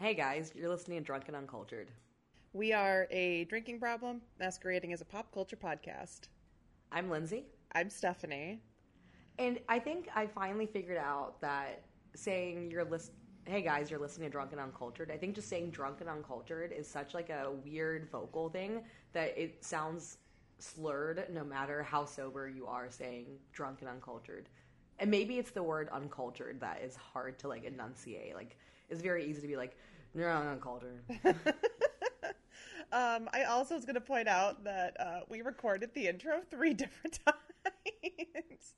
Hey guys, you're listening to Drunken Uncultured. We are a drinking problem masquerading as a pop culture podcast. I'm Lindsay, I'm Stephanie. and I think I finally figured out that saying you're list Hey guys, you're listening to Drunken Uncultured. I think just saying drunken uncultured is such like a weird vocal thing that it sounds slurred no matter how sober you are saying drunken uncultured. And maybe it's the word uncultured that is hard to like enunciate. Like it's very easy to be like, you're uncultured. Um, I also was going to point out that uh, we recorded the intro three different times.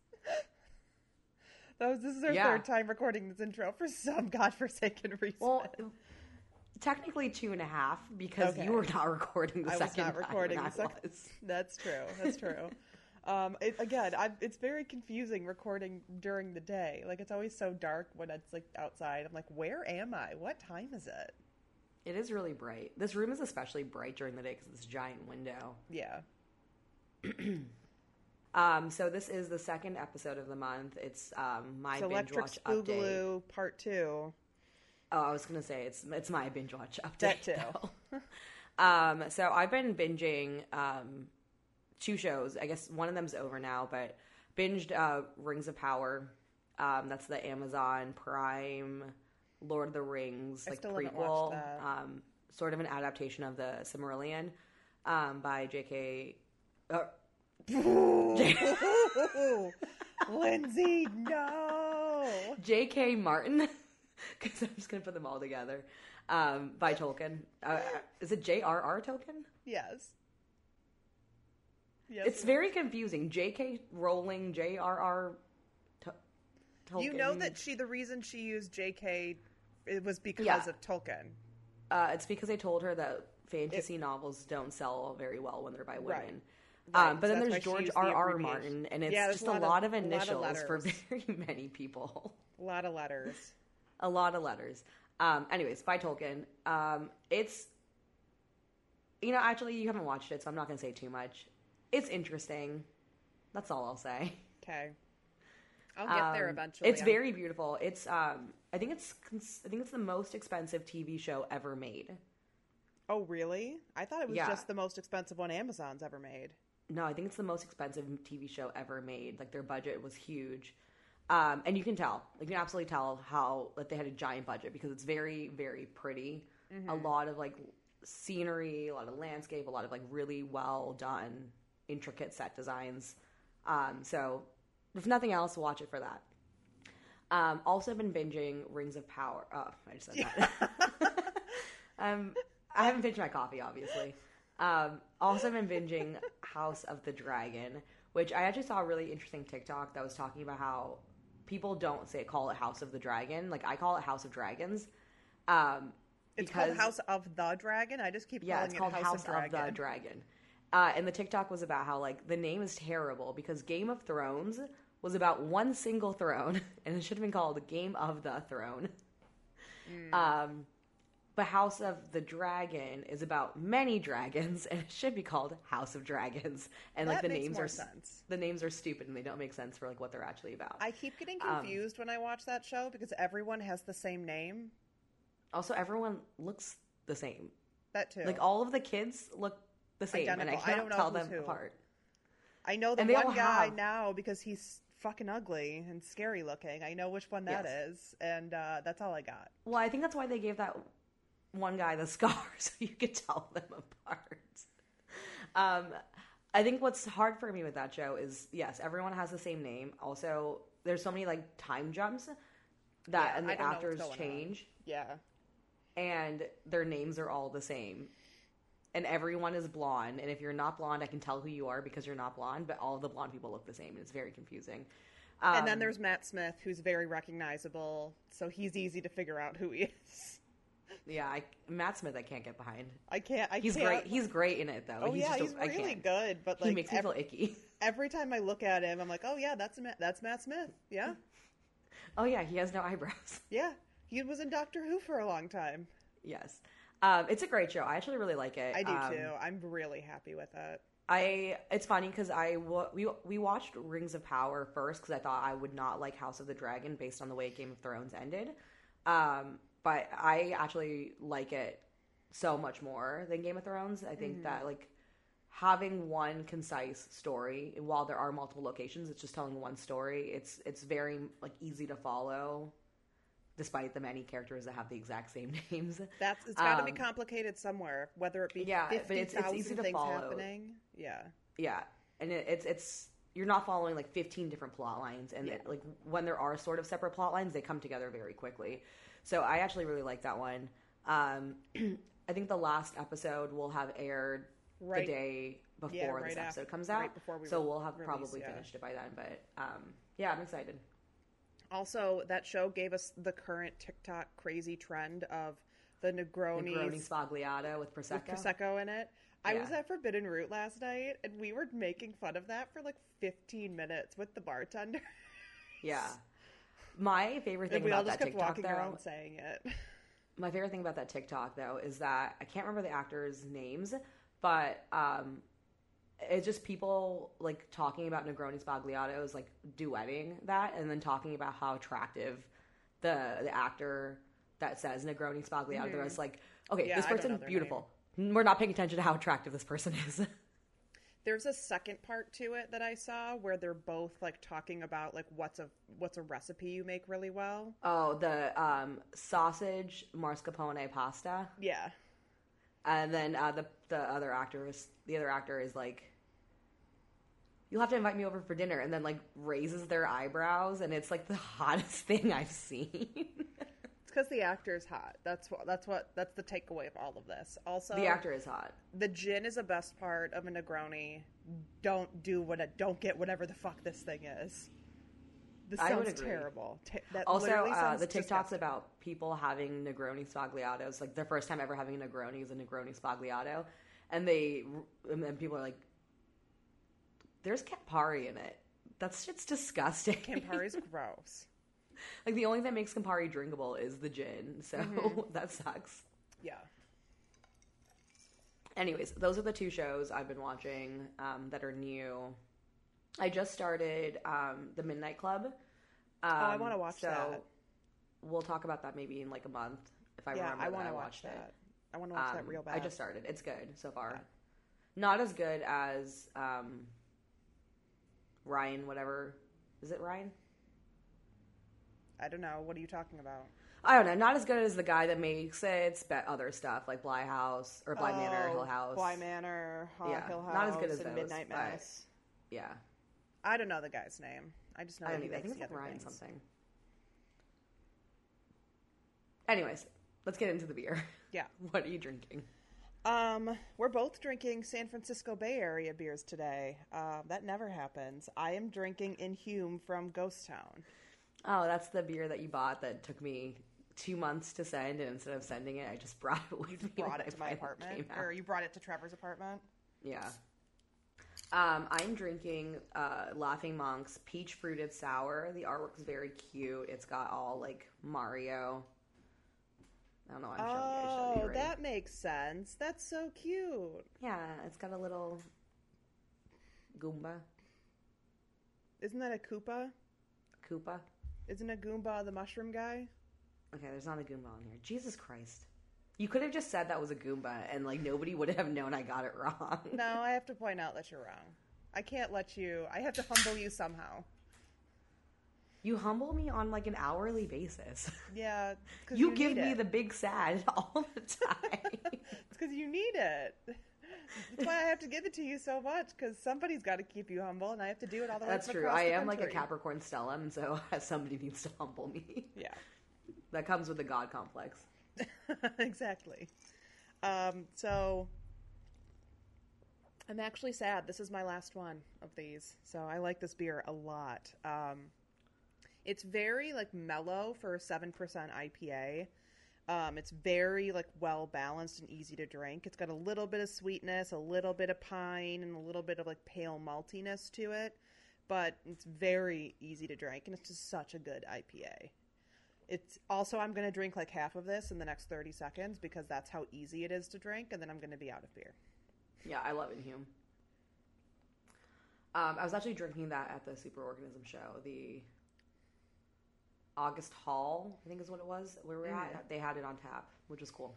that was, this is our Yeah. third time recording this intro for some godforsaken reason. Well, technically two and a half because Okay. you were not recording the I was second not recording the I second. That's true. That's true. um, it, again, I, it's very confusing recording during the day. Like it's always so dark when it's like outside. I'm like, where am I? What time is it? It is really bright. This room is especially bright during the day because it's a giant window. Yeah. Um, so this is the second episode of the month. It's um, my so binge Electric watch update. Part Two. Oh, I was gonna say it's it's my binge watch update. That too. um, so I've been binging um, two shows. I guess one of them's over now, but binged uh, Rings of Power. Um, that's the Amazon Prime Lord of the Rings like prequel, that. um, sort of an adaptation of the Silmarillion um, by J.K. Uh, Lindsay, no. J.K. Martin, because I'm just gonna put them all together. Um, by Tolkien. Uh, is it J.R.R. Tolkien? Yes. Yes. It's very confusing. J.K. Rowling, J.R.R. To- Tolkien. You know that she the reason she used J.K. it was because Yeah. of Tolkien. Uh, it's because they told her that fantasy novels don't sell very well when they're by women. Right. Right, Um, but so then there's George R. R. Martin, and it's Yeah, just a a lot, lot of, of- a lot of initials for very many people. A lot of letters. a lot of letters. Um, anyways, by Tolkien. Um, it's, you know, actually, you haven't watched it, so I'm not going to say too much. It's interesting. That's all I'll say. Okay. I'll get there Um, eventually. It's I'm- very beautiful. It's, um, I think it's, I think it's the most expensive TV show ever made. Oh, really? I thought it was Yeah. just the most expensive one Amazon's ever made. No, I think it's the most expensive TV show ever made. Like their budget was huge. Um, and you can tell, like you can absolutely tell how like they had a giant budget because it's very, very pretty. A lot of like scenery, a lot of landscape, a lot of like really well done, intricate set designs. Um, so if nothing else, watch it for that. Um, also been binging Rings of Power. Oh, I just said that. um, I haven't binged my coffee, obviously. Um, also been binging House of the Dragon, which I actually saw a really interesting TikTok that was talking about how people don't say call it House of the Dragon. Like I call it House of Dragons. Um, It's because, called House of the Dragon. I just keep yeah, calling it's it called House, House of Dragon. the Dragon. Uh, and the TikTok was about how like the name is terrible because Game of Thrones was about one single throne, and it should have been called Game of the Throne. Hmm. Um, but House of the Dragon is about many dragons, and it should be called House of Dragons. And like That the makes names are sense. the names are stupid and they don't make sense for like what they're actually about. I keep getting Um, confused when I watch that show because everyone has the same name. also, everyone looks the same. That too. Like all of the kids look the same, and I identical i don't know tell them who. apart. I know the one guy have- now because he's fucking ugly and scary looking. I know which one that Yes. is, and uh, that's all I got. Well, I think that's why they gave that one guy the scar so you could tell them apart. Um, I think what's hard for me with that show is yes, everyone has the same name. Also, there's so many like time jumps that Yeah, and the don't know what's actors going on. change Yeah. and their names are all the same. And everyone is blonde, and if you're not blonde, I can tell who you are because you're not blonde. But all the blonde people look the same, and it's very confusing. and then Um, there's Matt Smith, who's very recognizable, so he's easy to figure out who he is. yeah, I, Matt Smith, I can't get behind. I can't. I He's can't. great. He's great in it, though. oh he's yeah, just he's I really can't. good. But like he makes me feel icky. every time I look at him, I'm like, oh yeah, that's Matt, that's Matt Smith. Yeah, Oh yeah, he has no eyebrows. yeah. He was in Doctor Who for a long time. yes, um, it's a great show. I actually really like it. I do Um, too. I'm really happy with it. I it's funny because I we we watched Rings of Power first because I thought I would not like House of the Dragon based on the way Game of Thrones ended. Um, but I actually like it so much more than Game of Thrones. I think that like having one concise story while there are multiple locations, it's just telling one story. It's it's very like easy to follow, despite the many characters that have the exact same names. That's it's got to be Um, complicated somewhere, whether it be Yeah, but it's- it's easy to things follow. happening. Yeah, Yeah, and it, it's it's you're not following like 15 different plot lines, and Yeah. it, like when there are sort of separate plot lines, they come together very quickly. So I actually really like that one. Um, I think the last episode will have aired Right. the day before Yeah, this episode after- comes out. right before we so we'll have release, probably yeah. finished it by then. But um, yeah, I'm excited. Also, that show gave us the current TikTok crazy trend of the Negronis Negroni Sbagliato with with prosecco. prosecco in it. I was at Forbidden Root last night, and we were making fun of that for like 15 minutes with the bartender, Yeah. My favorite thing and we all about just that kept TikTok walking though, around saying it. my favorite thing about that TikTok though is that I can't remember the actors' names, but um, it's just people like talking about Negroni Sbagliatos, like duetting that, and then talking about how attractive the the actor that says Negroni Sbagliato. Just like, okay, Mm-hmm. Yeah, this person's beautiful. We're not paying attention to how attractive this person is. There's a second part to it that I saw where they're both like talking about like what's a what's a recipe you make really well. oh, the um, sausage mascarpone pasta. Yeah. And then uh, the the other actor is the other actor is like, "You'll have to invite me over for dinner," and then like raises their eyebrows, and it's like the hottest thing I've seen. It's because the actor is hot. That's what. That's what. That's the takeaway of all of this. Also, the actor is hot. the gin is the best part of a Negroni. Don't do what. It, don't get whatever the fuck this thing is. This sounds terrible. Ta- that Also, uh, the TikToks disgusting. about people having Negroni Sbagliatos, like their first time ever having a Negroni is a Negroni Sbagliato, and they and then people are like, "There's Campari in it." That shit's disgusting. Campari's gross. like the only thing that makes Campari drinkable is the gin, so Mm-hmm. that sucks. Yeah. Anyways, those are the two shows I've been watching um, that are new. I just started um, the Midnight Club. Um, Oh, I wanna watch so that. We'll talk about that maybe in like a month if I yeah, remember I want to watch watched that. it. I want to watch that Um, real bad. I just started. It's good so far. Yeah. Not as good as um, Ryan, whatever. Is it Ryan? I don't know. What are you talking about? I don't know. Not as good as the guy that makes it. It's be- other stuff like Bly House or Bly Manor, Oh, Hill House. Bly Manor, uh, Yeah, Hill House, not as good as those, Midnight but- Mass. Yeah, I don't know the guy's name. I just know I that he either. I think the it's other like Ryan things. something. Anyways, let's get into the beer. Yeah. What are you drinking? Um, we're both drinking San Francisco Bay Area beers today. Uh, that never happens. I am drinking Inhume from Ghost Town. Oh, that's the beer that you bought that took me two months to send, and instead of sending it, I just brought it with You me. brought it to my apartment, or you brought it to Trevor's apartment. Yeah. Um, I'm drinking uh, Laughing Monk's peach fruited sour. The artwork's very cute. It's got all like Mario. I don't know. why I'm showing you. You Oh, that makes sense. That's so cute. Yeah, it's got a little Goomba, Isn't that a Koopa? Koopa. Isn't a Goomba the mushroom guy? Okay, there's not a Goomba on here. Jesus Christ. You could have just said that was a Goomba and like nobody would have known I got it wrong. No, I have to point out that you're wrong. I can't let you. I have to humble you somehow. You humble me on like an hourly basis. Yeah, 'cause You, give me it. the big sad all the time. It's because you need it. That's why I have to give it to you so much. Because somebody's got to keep you humble, and I have to do it all the way That's true. I am like a. Capricorn stellium, so somebody needs to humble me. Yeah, That comes with the god complex. exactly. Um, so I'm actually sad. This is my last one of these, so I like this beer a lot. Um, it's very like mellow for a seven percent IPA. Um, it's very like well balanced and easy to drink. It's got a little bit of sweetness, a little bit of pine, and a little bit of like pale maltiness to it. But it's very easy to drink, and it's just such a good IPA. It's also I'm going to drink like half of this in the next 30 seconds because that's how easy it is to drink, and then I'm going to be out of beer. Yeah, I love Inhume. Um, I was actually drinking that at the Superorganism show. The August Hall, I think is what it was, where we are Mhm. at. They had it on tap, which was cool.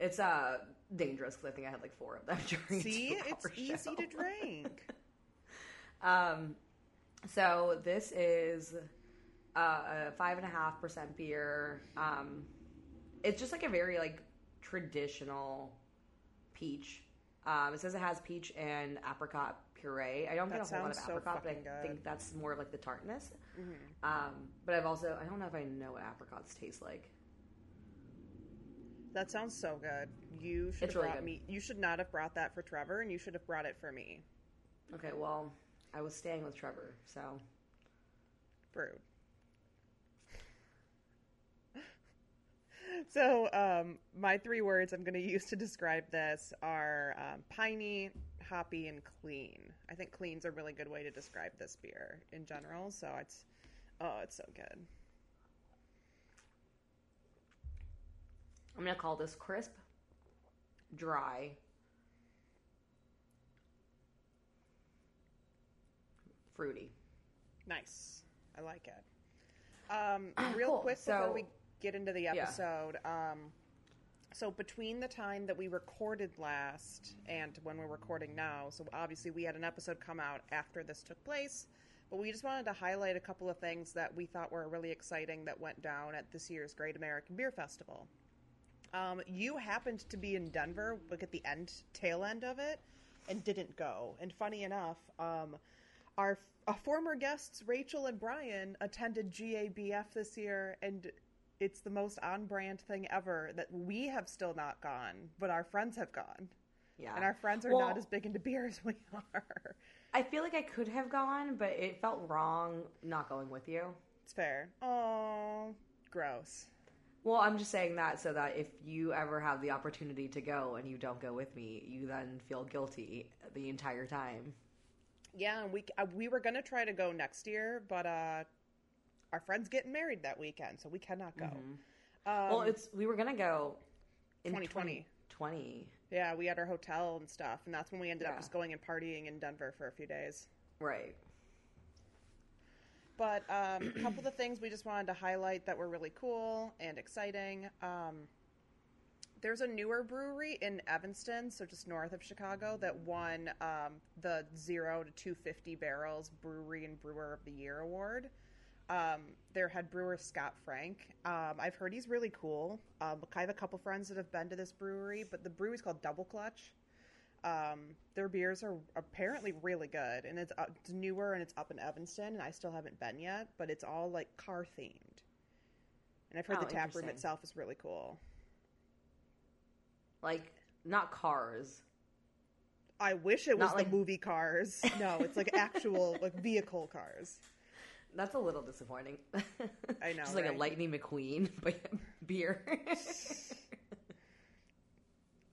It's uh dangerous because I think I had like four of them during. See, it's easy show. to drink. Um, so this is uh, a five and a half percent beer. Um, it's just like a very like traditional peach. Um, it says it has peach and apricot puree. I don't That get a whole lot of sounds so apricot, but I good. think that's more of like the tartness. Mhm. Um, but I've also I don't know if I know what apricots taste like. That sounds so good. You should It's have really brought good. me. You should not have brought that for Trevor, and you should have brought it for me. Okay, well I was staying with Trevor, so Rude. So, um, my three words I'm going to use to describe this are um, piney, hoppy, and clean. I think clean's a really good way to describe this beer in general. So it's, oh, it's so good. I'm gonna call this crisp, dry, fruity. Nice. I like it. Um, real Cool. quick So- before we get into the Yeah. episode, um, so between the time that we recorded last and when we're recording now, so obviously we had an episode come out after this took place, but we just wanted to highlight a couple of things that we thought were really exciting that went down at this year's Great American Beer Festival. Um, you happened to be in Denver, like at the end, tail end of it, and didn't go. And funny enough, um, our uh, former guests Rachel and Brian attended GABF this year, and it's the most on-brand thing ever that we have still not gone, but our friends have gone, Yeah. and our friends are Well- not as big into beer as we are. I feel like I could have gone, but it felt wrong not going with you. It's fair. Oh, gross. Well, I'm just saying that so that if you ever have the opportunity to go and you don't go with me, you then feel guilty the entire time. Yeah, and we uh, we were gonna try to go next year, but uh, our friend's getting married that weekend, so we cannot go. Um, well, it's we were gonna go in 2020. 2020. yeah, we had our hotel and stuff, and that's when we ended up just going and partying in Denver for a few days. Right. But um, a couple of the things we just wanted to highlight that were really cool and exciting. Um, there's a newer brewery in Evanston, so just north of Chicago, that won um, the zero to 250 barrels Brewery and Brewer of the Year award. Um, their head brewer Scott Frank. Um, I've heard he's really cool. Um, I have a couple friends that have been to this brewery, but the brewery's called Double Clutch. Um, their beers are apparently really good, and it's, uh, it's newer and it's up in Evanston, and I still haven't been yet, but it's all like car themed. And I've heard Oh, the tap room itself is really cool. Like not cars. I wish it was Not the like- movie Cars. No, it's like actual like vehicle cars. That's a little disappointing. I know, Just like a? Lightning McQueen, but beer.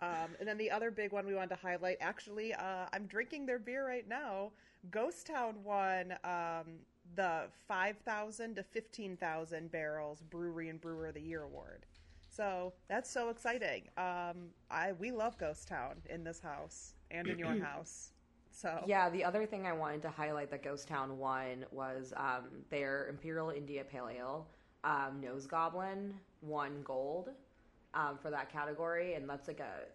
Um, and then the other big one we wanted to highlight, actually, uh, I'm drinking their beer right now. Ghost Town won um, the 5,000 to 15,000 barrels Brewery and Brewer of the Year award. So that's so exciting. Um, I we love Ghost Town in this house and in your house. So Yeah, the other thing I wanted to highlight that Ghost Town won was um, their Imperial India Pale Ale. Um, Nose Goblin won gold um, for that category, and that's like a.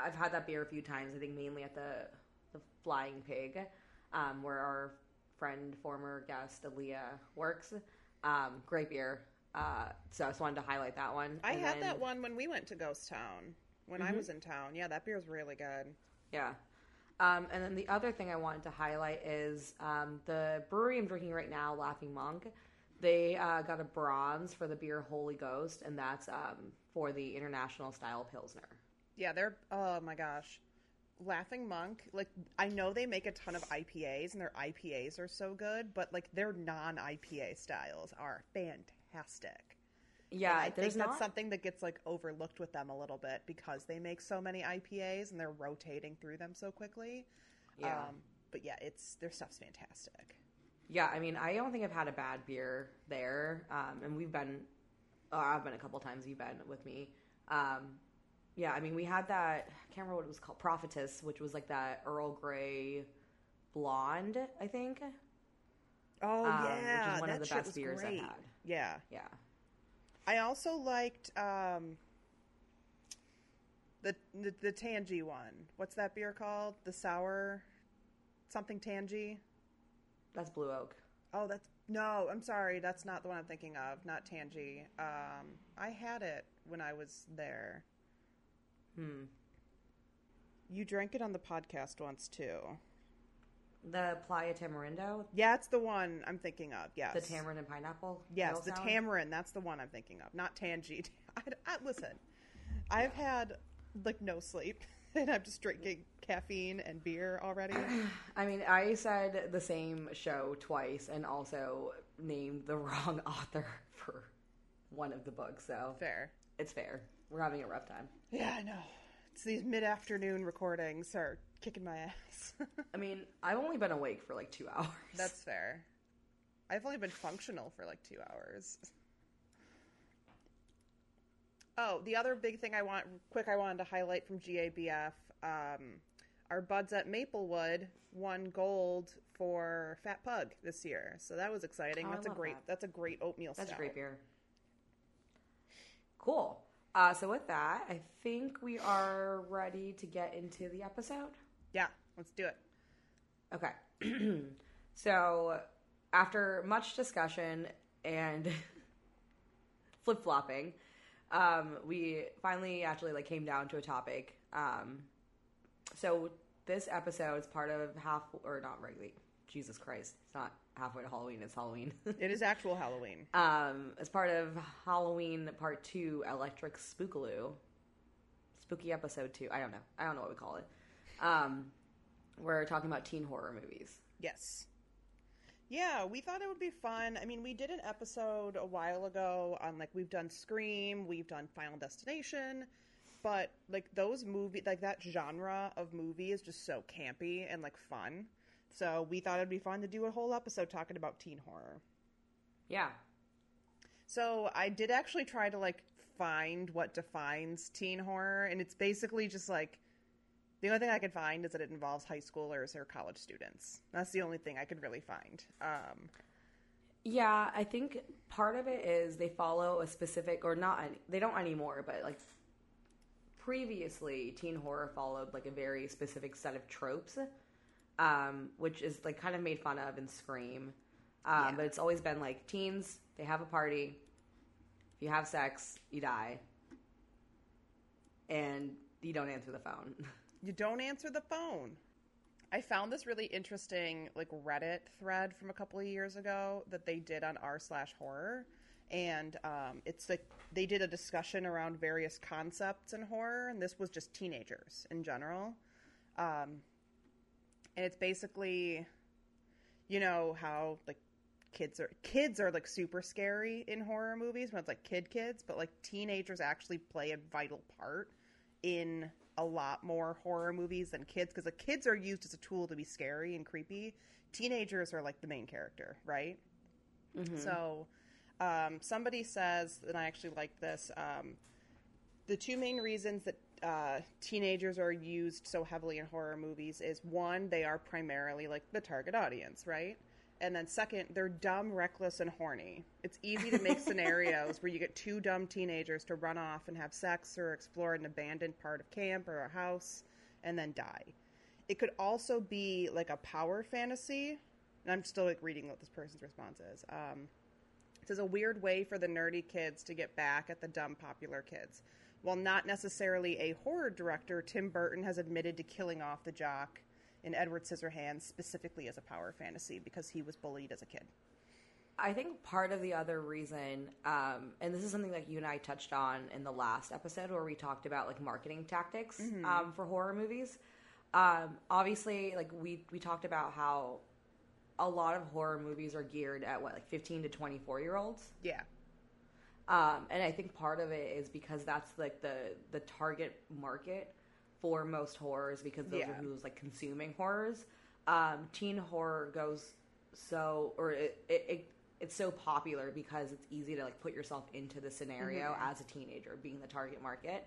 I've had that beer a few times. I think mainly at the the Flying Pig, um, where our friend, former guest Aaliyah works. Um, great beer. Uh, so I just wanted to highlight that one. I And had then- that one when we went to Ghost Town when I Mhm. was in town. Yeah, that beer beer's really good. Yeah. Um, and then the other thing I wanted to highlight is um, the brewery I'm drinking right now, Laughing Monk. They uh, got a bronze for the beer Holy Ghost, and that's um, for the international style pilsner. Yeah, they're oh my gosh. Laughing Monk, like I know they make a ton of IPAs and their IPAs are so good, but like their non-IPA styles are fantastic. Yeah, And I think that's not. something that gets like overlooked with them a little bit because they make so many IPAs and they're rotating through them so quickly. Yeah. Um, but yeah, it's their stuff's fantastic. Yeah, I mean, I don't think I've had a bad beer there, um, and we've been. Oh, I've been a couple times. You've been with me. Um, yeah, I mean, we had that. I can't remember what it was called. Prophetess, which was like that Earl Grey blonde, I think. Oh um, yeah, which is one that of the best beers great. I've had. Yeah, Yeah. I also liked um, the, the the Tangy one. What's that beer called? The sour something Tangy. That's Blue Oak. Oh, that's no. I'm sorry, that's not the one I'm thinking of. Not Tangy. Um, I had it when I was there. Hmm. You drank it on the podcast once too. The Playa Tamarindo, Yeah, it's the one I'm thinking of. Yes, the tamarind and pineapple. Yes, the tamarind. That's the one I'm thinking of, not Tangy. I, I, listen, I've had like no sleep, and I'm just drinking caffeine and beer already. I mean, I said the same show twice and also named the wrong author for one of the books, so Fair. it's fair. We're having a rough time. Yeah, I know. It's these mid-afternoon recordings are kicking my ass. I mean, I've only been awake for like two hours. That's fair. I've only been functional for like two hours. Oh, the other big thing I want, quick, I wanted to highlight from GABF, um, our buds at Maplewood won gold for Fat Pug this year, so that was exciting. Oh, that's a great, that. that's a great oatmeal. That's a great beer. Cool. Uh, so with that, I think we are ready to get into the episode. Yeah, let's do it. Okay. so after much discussion and flip flopping, um, we finally actually like came down to a topic. Um, so this episode is part of half or not regularly. Jesus Christ, it's not halfway to Halloween. It's Halloween. It is actual Halloween. um, as part of Halloween Part Two, Electric Spookaloo, spooky episode two. I don't know. I don't know what we call it. Um, we're talking about teen horror movies. Yes. Yeah, we thought it would be fun. I mean, we did an episode a while ago on like we've done Scream, we've done Final Destination, but like those movie like that genre of movie is just so campy and like fun. So we thought it'd be fun to do a whole episode talking about teen horror. Yeah. So I did actually try to like find what defines teen horror, and it's basically just like the only thing I could find is that it involves high schoolers or college students. That's the only thing I could really find. Um, Yeah, I think part of it is they follow a specific, or not, they don't anymore, but like previously, teen horror followed like a very specific set of tropes, um, which is like kind of made fun of in Scream. Um, Yeah. But it's always been like teens, they have a party, if you have sex, you die, and you don't answer the phone. you don't answer the phone. I found this really interesting like Reddit thread from a couple of years ago that they did on r slash horror, and um, it's like they did a discussion around various concepts in horror, and this was just teenagers in general, um, and it's basically, you know how like kids are kids are like super scary in horror movies when it's like kid kids, but like teenagers actually play a vital part in a lot more horror movies than kids because the kids are used as a tool to be scary and creepy. Teenagers are like the main character, right? So, um, somebody says, and I actually like this. Um, the two main reasons that uh, teenagers are used so heavily in horror movies is one, they are primarily like the target audience, right? And then second, they're dumb, reckless, and horny. It's easy to make scenarios where you get two dumb teenagers to run off and have sex or explore an abandoned part of camp or a house and then die. It could also be like a power fantasy. And I'm still like reading what this person's response is. Um, it says a weird way for the nerdy kids to get back at the dumb popular kids. While not necessarily a horror director, Tim Burton has admitted to killing off the jock in Edward Scissorhands specifically as a power fantasy because he was bullied as a kid. I think part of the other reason, um, and this is something that you and I touched on in the last episode where we talked about like marketing tactics um, for horror movies. Um, obviously, like we we talked about how a lot of horror movies are geared at what like fifteen to twenty four year olds, Yeah. um, and I think part of it is because that's like the the target market for most horrors because those Yeah. are who's like consuming horrors. Um, teen horror goes so, or it, it, it it's so popular because it's easy to like put yourself into the scenario Mm-hmm. as a teenager, being the target market.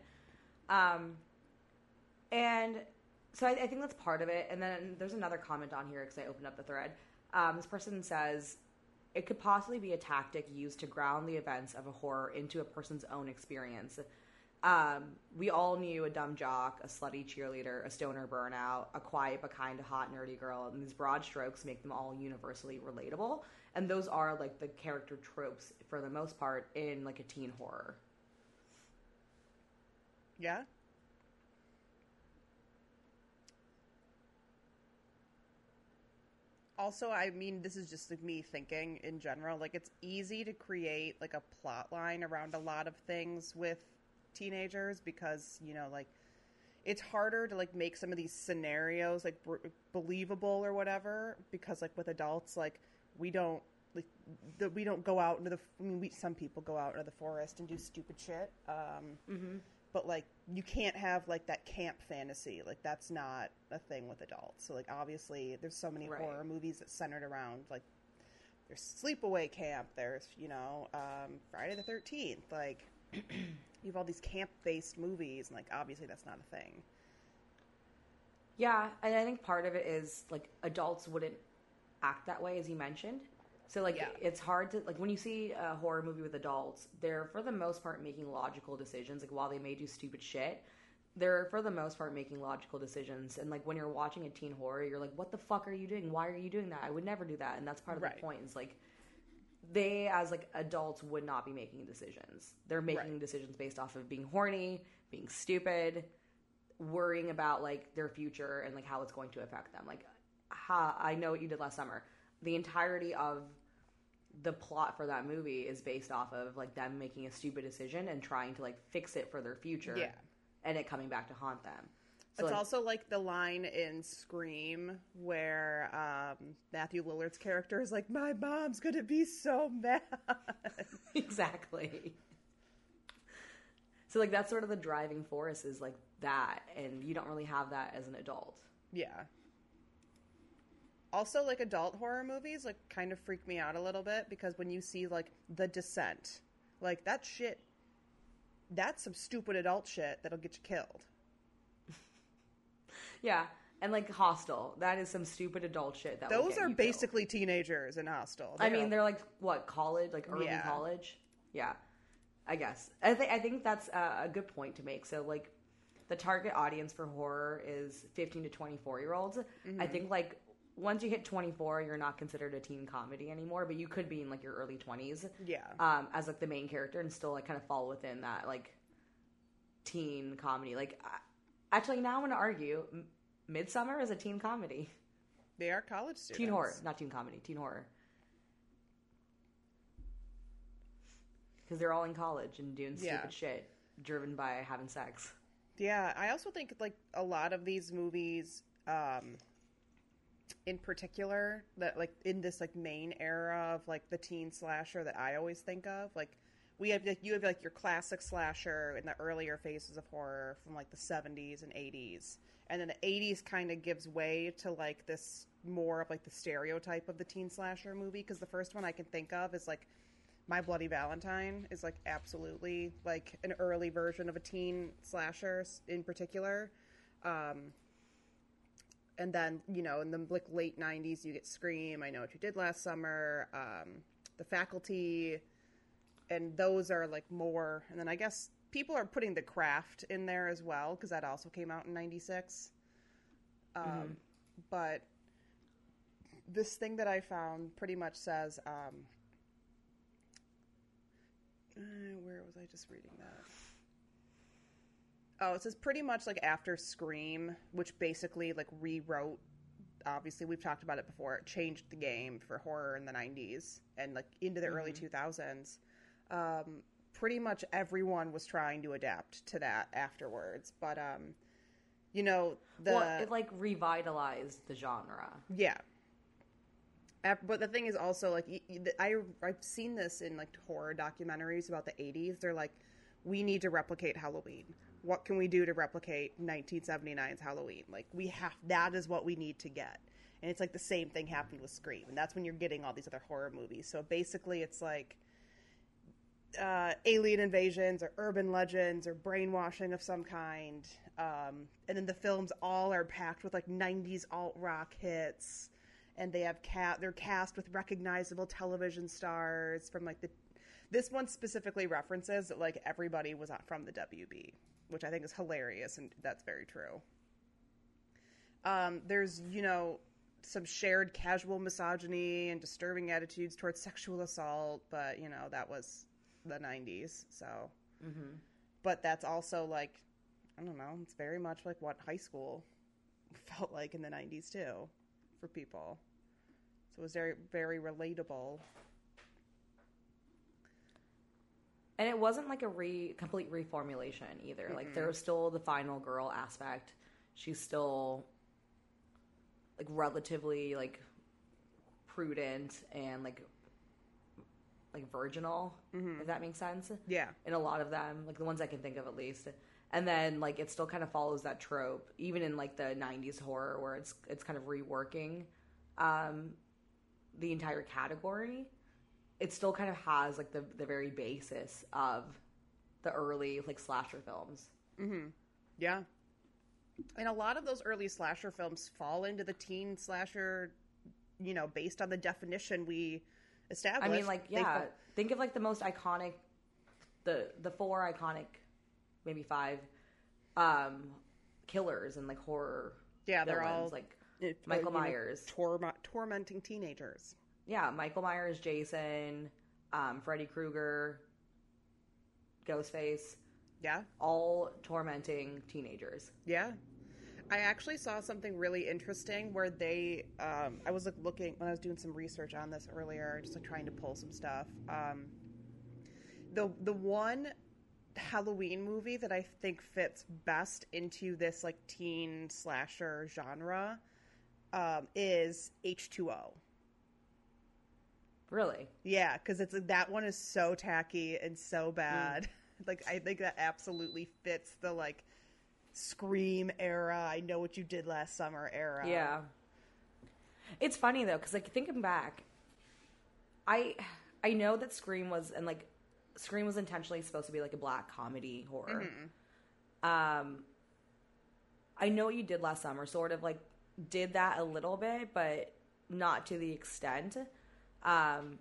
Um, and so I, I think that's part of it. And then there's another comment on here because I opened up the thread. Um, this person says it could possibly be a tactic used to ground the events of a horror into a person's own experience. Um, we all knew a dumb jock, a slutty cheerleader, a stoner burnout, a quiet but kind of hot nerdy girl, and these broad strokes make them all universally relatable. And those are like the character tropes for the most part in like a teen horror. Yeah. Also, I mean, this is just like me thinking in general. Like, it's easy to create like a plot line around a lot of things with teenagers because you know, like, it's harder to like make some of these scenarios like br- believable or whatever because like with adults, like we don't like the, we don't go out into the. I mean, we some people go out into the forest and do stupid shit. Um, Mm-hmm. but like you can't have like that camp fantasy like that's not a thing with adults so like obviously there's so many Right. horror movies that centered around like there's sleepaway camp there's you know um, friday the 13th like you have all these camp based movies and like obviously that's not a thing Yeah, and I think part of it is like adults wouldn't act that way, as you mentioned. So like Yeah. it's hard to like when you see a horror movie with adults, they're for the most part making logical decisions. Like while they may do stupid shit, they're for the most part making logical decisions. And like when you're watching a teen horror, you're like, "What the fuck are you doing? Why are you doing that? I would never do that." And that's part of Right. the point. Is like they as like adults would not be making decisions. They're making Right. decisions based off of being horny, being stupid, worrying about like their future and like how it's going to affect them. Like, ha, I know what you did last summer. The entirety of the plot for that movie is based off of like them making a stupid decision and trying to like fix it for their future. Yeah. And it coming back to haunt them. So it's like, also like the line in Scream where um, Matthew Lillard's character is like, "My mom's gonna be so mad." exactly. So like that's sort of the driving force is like that, and you don't really have that as an adult. Yeah. Also, like adult horror movies, like kind of freak me out a little bit because when you see like The Descent, like that shit, that's some stupid adult shit that'll get you killed. Yeah, and like Hostel, that is some stupid adult shit. That will Those get are you killed. basically teenagers in Hostel. I mean, they're like what college, like early Yeah. college. Yeah, I guess. I think I think that's a, a good point to make. So like, the target audience for horror is fifteen to twenty four year olds. Mm-hmm. I think like once you hit twenty four, you're not considered a teen comedy anymore. But you could be in like your early twenties yeah, um, as like the main character and still like kind of fall within that like teen comedy. Like, I, actually, now I'm going to argue, M- Midsummer is a teen comedy, they are college students. teen horror, not teen comedy, teen horror. Because they're all in college and doing stupid Yeah. shit, driven by having sex. Yeah, I also think like a lot of these movies, um, in particular, that like in this like main era of like the teen slasher that I always think of, like we have like you have like your classic slasher in the earlier phases of horror from like the seventies and eighties, and then the eighties kind of gives way to like this more of like the stereotype of the teen slasher movie because the first one I can think of is like my Bloody Valentine is like absolutely like an early version of a teen slasher in particular. Um, and then you know in the like late '90s you get Scream, I Know What You Did Last Summer, um, The Faculty, and those are like more. And then I guess people are putting The Craft in there as well because that also came out in '96. Um, But this thing that I found pretty much says. Um, uh, where was I just reading that? Oh, it says pretty much like after Scream, which basically like rewrote. Obviously, we've talked about it before. It changed the game for horror in the '90s and like into the early 2000s. Um, pretty much everyone was trying to adapt to that afterwards, but um, you know the well, it like revitalized the genre. yeah. But the thing is also like y- y- the- I I've seen this in like horror documentaries about the 80s. They're like we need to replicate Halloween. What can we do to replicate 1979's Halloween? Like we have that is what we need to get. And it's like the same thing happened with Scream. And that's when you're getting all these other horror movies. So basically it's like uh, alien invasions or urban legends or brainwashing of some kind. Um, and then the films all are packed with like 90s alt rock hits and they have cat they're cast with recognizable television stars from like the this one specifically references that like everybody was from the WB, which I think is hilarious and that's very true. Um, there's you know some shared casual misogyny and disturbing attitudes towards sexual assault, but you know that was the 90s, so. Mm-hmm. But that's also like, I don't know, it's very much like what high school felt like in the 90s too, for people. So it was very, very relatable. And it wasn't like a re complete reformulation either. Like there was still the final girl aspect. She's still like relatively like prudent and like like virginal, if that makes sense. Yeah. In a lot of them, like the ones I can think of at least. And then like it still kind of follows that trope, even in like the '90s horror, where it's it's kind of reworking um, the entire category. It still kind of has like the the very basis of the early like slasher films. Mm-hmm. Yeah. And a lot of those early slasher films fall into the teen slasher, you know, based on the definition we established. I mean, like, yeah. fall- think of like the most iconic, the the four iconic, maybe five, um, killers and like horror. Yeah, they're villains, all- like it- uh, Michael know, Myers. tormenting teenagers. yeah, Michael Myers, Jason, um, Freddy Krueger, Ghostface, Yeah. all tormenting teenagers. Yeah. I actually saw something really interesting where they um, I was like looking when I was doing some research on this earlier, just like trying to pull some stuff. Um, the the one Halloween movie that I think fits best into this like teen slasher genre um, is H two O. Really? Yeah, because it's that one is so tacky and so bad. like I think that absolutely fits the like scream era. I know what you did last summer era. Yeah. It's funny though, because like thinking back, I I know that Scream was and like Scream was intentionally supposed to be like a black comedy horror. Um, I know what you did last summer, sort of like did that a little bit, but not to the extent. Um,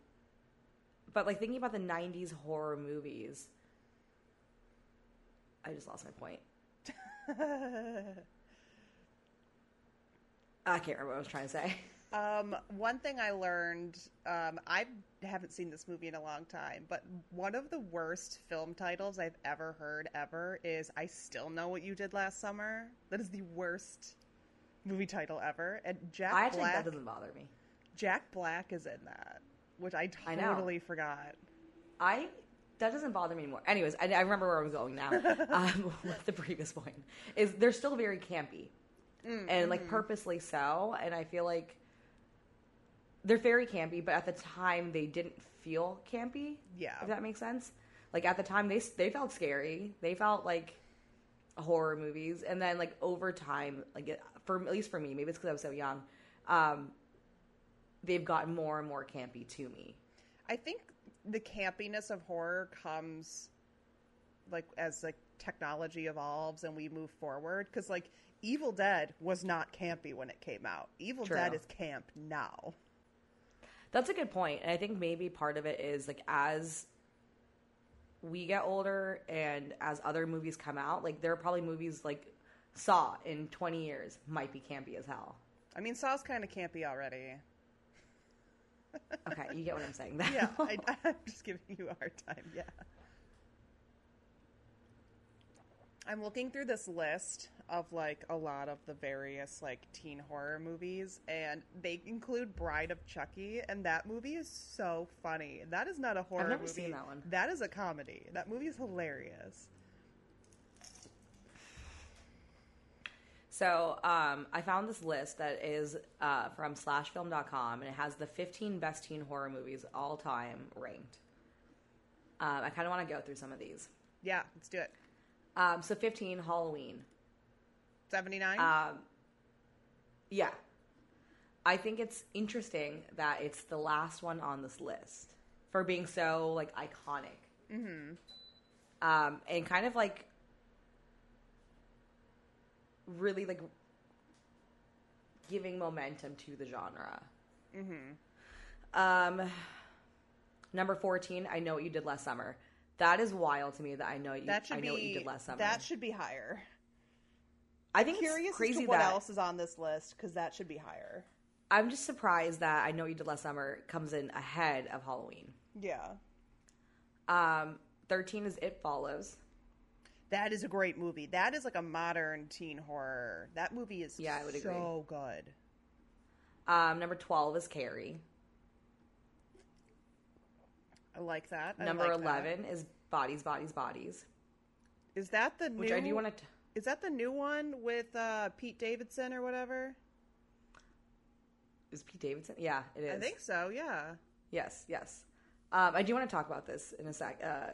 but like thinking about the '90s horror movies, I just lost my point. I can't remember what I was trying to say. Um, one thing I learned, um, I haven't seen this movie in a long time, but one of the worst film titles I've ever heard ever is "I Still Know What You Did Last Summer." That is the worst movie title ever. And Jack I Black, that doesn't bother me. Jack Black is in that, which I I totally forgot. I that doesn't bother me anymore. Anyways, I, I remember where I'm going now. um, with the previous point is they're still very campy, and like purposely so. And I feel like they're very campy, but at the time they didn't feel campy. Yeah. if that makes sense. Like at the time they they felt scary. They felt like horror movies, and then like over time, like for at least for me, maybe it's because I was so young. Um, they've gotten more and more campy to me. I think the campiness of horror comes like as like technology evolves and we move forward because like Evil Dead was not campy when it came out. Evil True. Dead is camp now. That's a good point. And I think maybe part of it is like as we get older and as other movies come out, like there are probably movies like Saw in 20 years might be campy as hell. I mean, Saw's kind of campy already. Okay, you get what I'm saying. Yeah, I, I'm just giving you a hard time. Yeah. I'm looking through this list of like a lot of the various like teen horror movies, and they include Bride of Chucky, and that movie is so funny. That is not a horror I've never movie. seen that one. That is a comedy. That movie is hilarious. So um, I found this list that is uh, from slashfilm.com and it has the 15 best teen horror movies all time ranked. Um, I kind of want to go through some of these. Yeah, let's do it. Um, so 15, Halloween. 79? Um, yeah. I think it's interesting that it's the last one on this list for being so like iconic. Mm-hmm. Um, and kind of like really like giving momentum to the genre. Mm-hmm. Um, number fourteen. I know what you did last summer. That is wild to me. That I know you. That should I know be what you did last summer. that should be higher. I think Curious it's crazy what that else is on this list because that should be higher. I'm just surprised that I know what you did last summer comes in ahead of Halloween. Yeah, Um, thirteen is It Follows. That is a great movie. That is like a modern teen horror. That movie is Yeah, I would agree. so good. Um, number twelve is Carrie. I like that. I Number like eleven is Bodies, Bodies, Bodies. is that the Which new? I do want to. Is that the new one with uh, Pete Davidson or whatever? Is Pete Davidson? Yeah, it is. I think so. Yeah. Yes, yes. Um, I do want to talk about this in a sec, uh,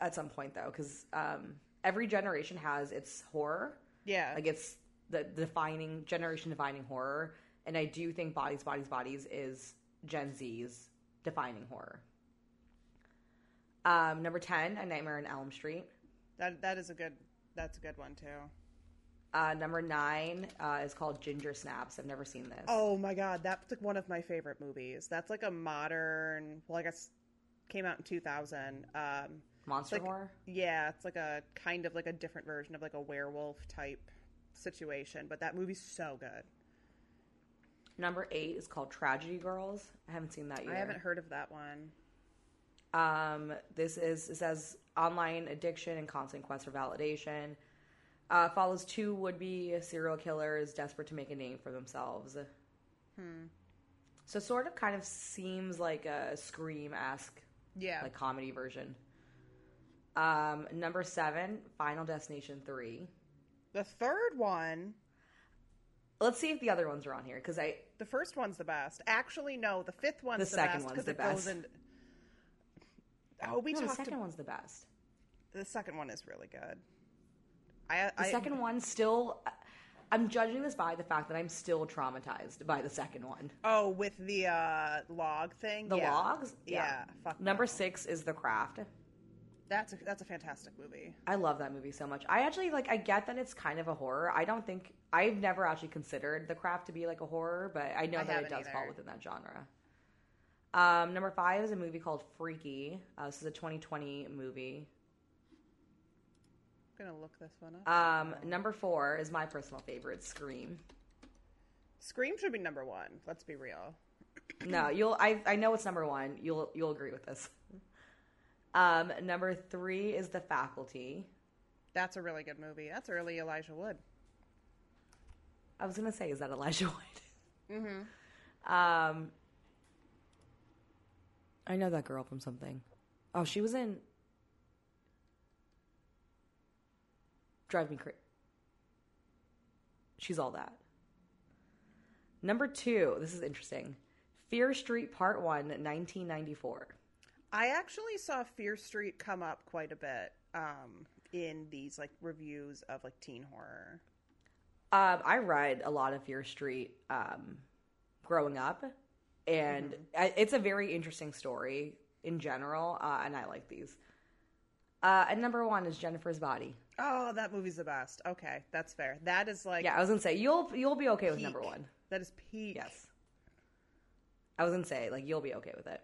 at some point though, because um, every generation has its horror. Yeah. Like it's the defining generation defining horror, and I do think Bodies, Bodies, Bodies is Gen Z's defining horror. Um, number ten, A Nightmare on Elm Street. that that is a good. That's a good one too. Uh, number nine uh, is called Ginger Snaps. I've never seen this. Oh my god, that's like one of my favorite movies. That's like a modern. Well, I guess came out in two thousand. Um, monster like- horror. yeah, it's like a kind of like a different version of like a werewolf type situation, but that movie's so good. Number eight is called Tragedy Girls. I haven't seen that yet. I haven't heard of that one. Um, this is it says online addiction and constant quest for validation. Uh, follows two would-be serial killers desperate to make a name for themselves. So sort of kind of seems like a scream esque Yeah, like comedy version. Um, number seven, Final Destination three. the third one. Let's see if the other ones are on here because I The first one's the best. Actually, no, the fifth one's The the, second best one's the best. in. Oh, we no, the second ab- one's the best. the second one is really good. I, The second one still. I'm judging this by the fact that I'm still traumatized by the second one. Oh, with the uh, log thing. The yeah. logs? Yeah. Fuck Number six is The Craft. That's a, that's a fantastic movie. I love that movie so much. I actually like I get that it's kind of a horror. I don't think I've never actually considered The Craft to be like a horror, but I know I that it does fall within that genre. Um, number five is a movie called Freaky. Uh, this is a 2020 movie. I'm gonna look this one up. Um, number four is my personal favorite, Scream. Scream should be number one. Let's be real. No, you'll. I I know it's number one. You'll you'll agree with this. Um, number three is The Faculty. That's a really good movie. That's early Elijah Wood. I was gonna say, is that Elijah Wood? Mm-hmm. Um, I know that girl from something. Oh, she was in Drive Me Crazy. She's all that. Number two, this is interesting. Fear Street Part One, 1994. I actually saw Fear Street come up quite a bit um, in these like reviews of like teen horror. Um, I read a lot of Fear Street um, growing up, and I, it's a very interesting story in general, uh, and I like these. Uh, and number one is Jennifer's Body. Oh, that movie's the best. Okay, that's fair. That is like Yeah, I was gonna say you'll you'll be okay with number one. That is peak. Yes, I was gonna say like you'll be okay with it.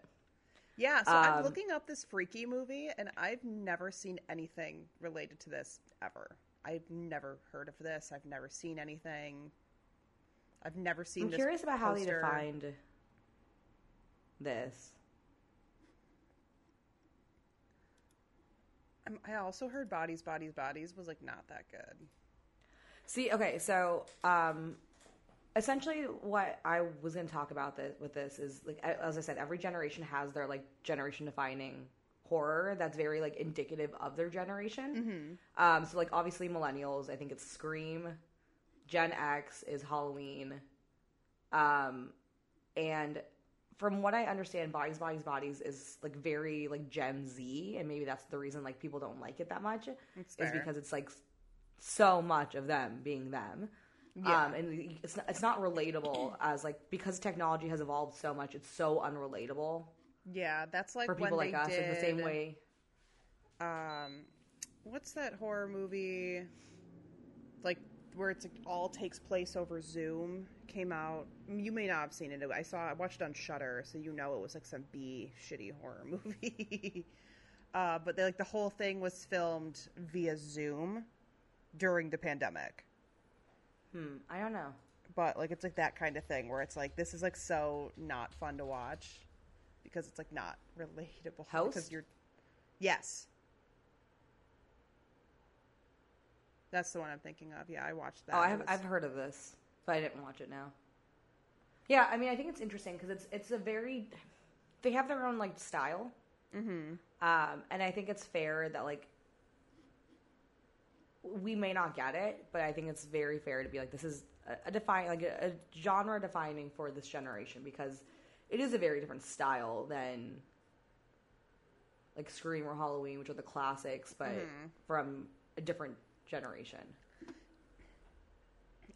Yeah, so I'm Um, looking up this freaky movie, and I've never seen anything related to this ever. I've never heard of this. I've never seen anything. I've never seen. This. I'm curious about how they poster. defined this. Um, I also heard "Bodies, Bodies, Bodies" was like not that good. See, okay, so um, essentially, what I was going to talk about this, with this is like, as I said, every generation has their like generation defining horror that's very like indicative of their generation. Um, so like obviously millennials, I think it's Scream. Gen X is Halloween, um, and from what I understand, Bodies, Bodies, Bodies is like very like Gen Z, and maybe that's the reason like people don't like it that much. It's is fair. because it's like so much of them being them. Yeah. Um, and it's not, it's not relatable as like because technology has evolved so much, it's so unrelatable Yeah, that's like for people like us. they Like the same way. Um, what's that horror movie? Like where it's like, all takes place over Zoom came out. You may not have seen it. I saw I watched it on Shudder, so you know it was like some B shitty horror movie. uh, but they, like the whole thing was filmed via Zoom during the pandemic. Hmm. I don't know. But like it's like that kind of thing where it's like this is like so not fun to watch because it's like not relatable. Host? Because you're Yes. That's the one I'm thinking of. Yeah, I watched that. Oh, I've, was- I've heard of this, but I didn't watch it now. Yeah, I mean, I think it's interesting because it's it's a very they have their own like style, Mhm. um, and I think it's fair that like we may not get it, but I think it's very fair to be like this is a, a define like a, a genre defining for this generation because it is a very different style than like Scream or Halloween, which are the classics, but Mhm. from a different generation.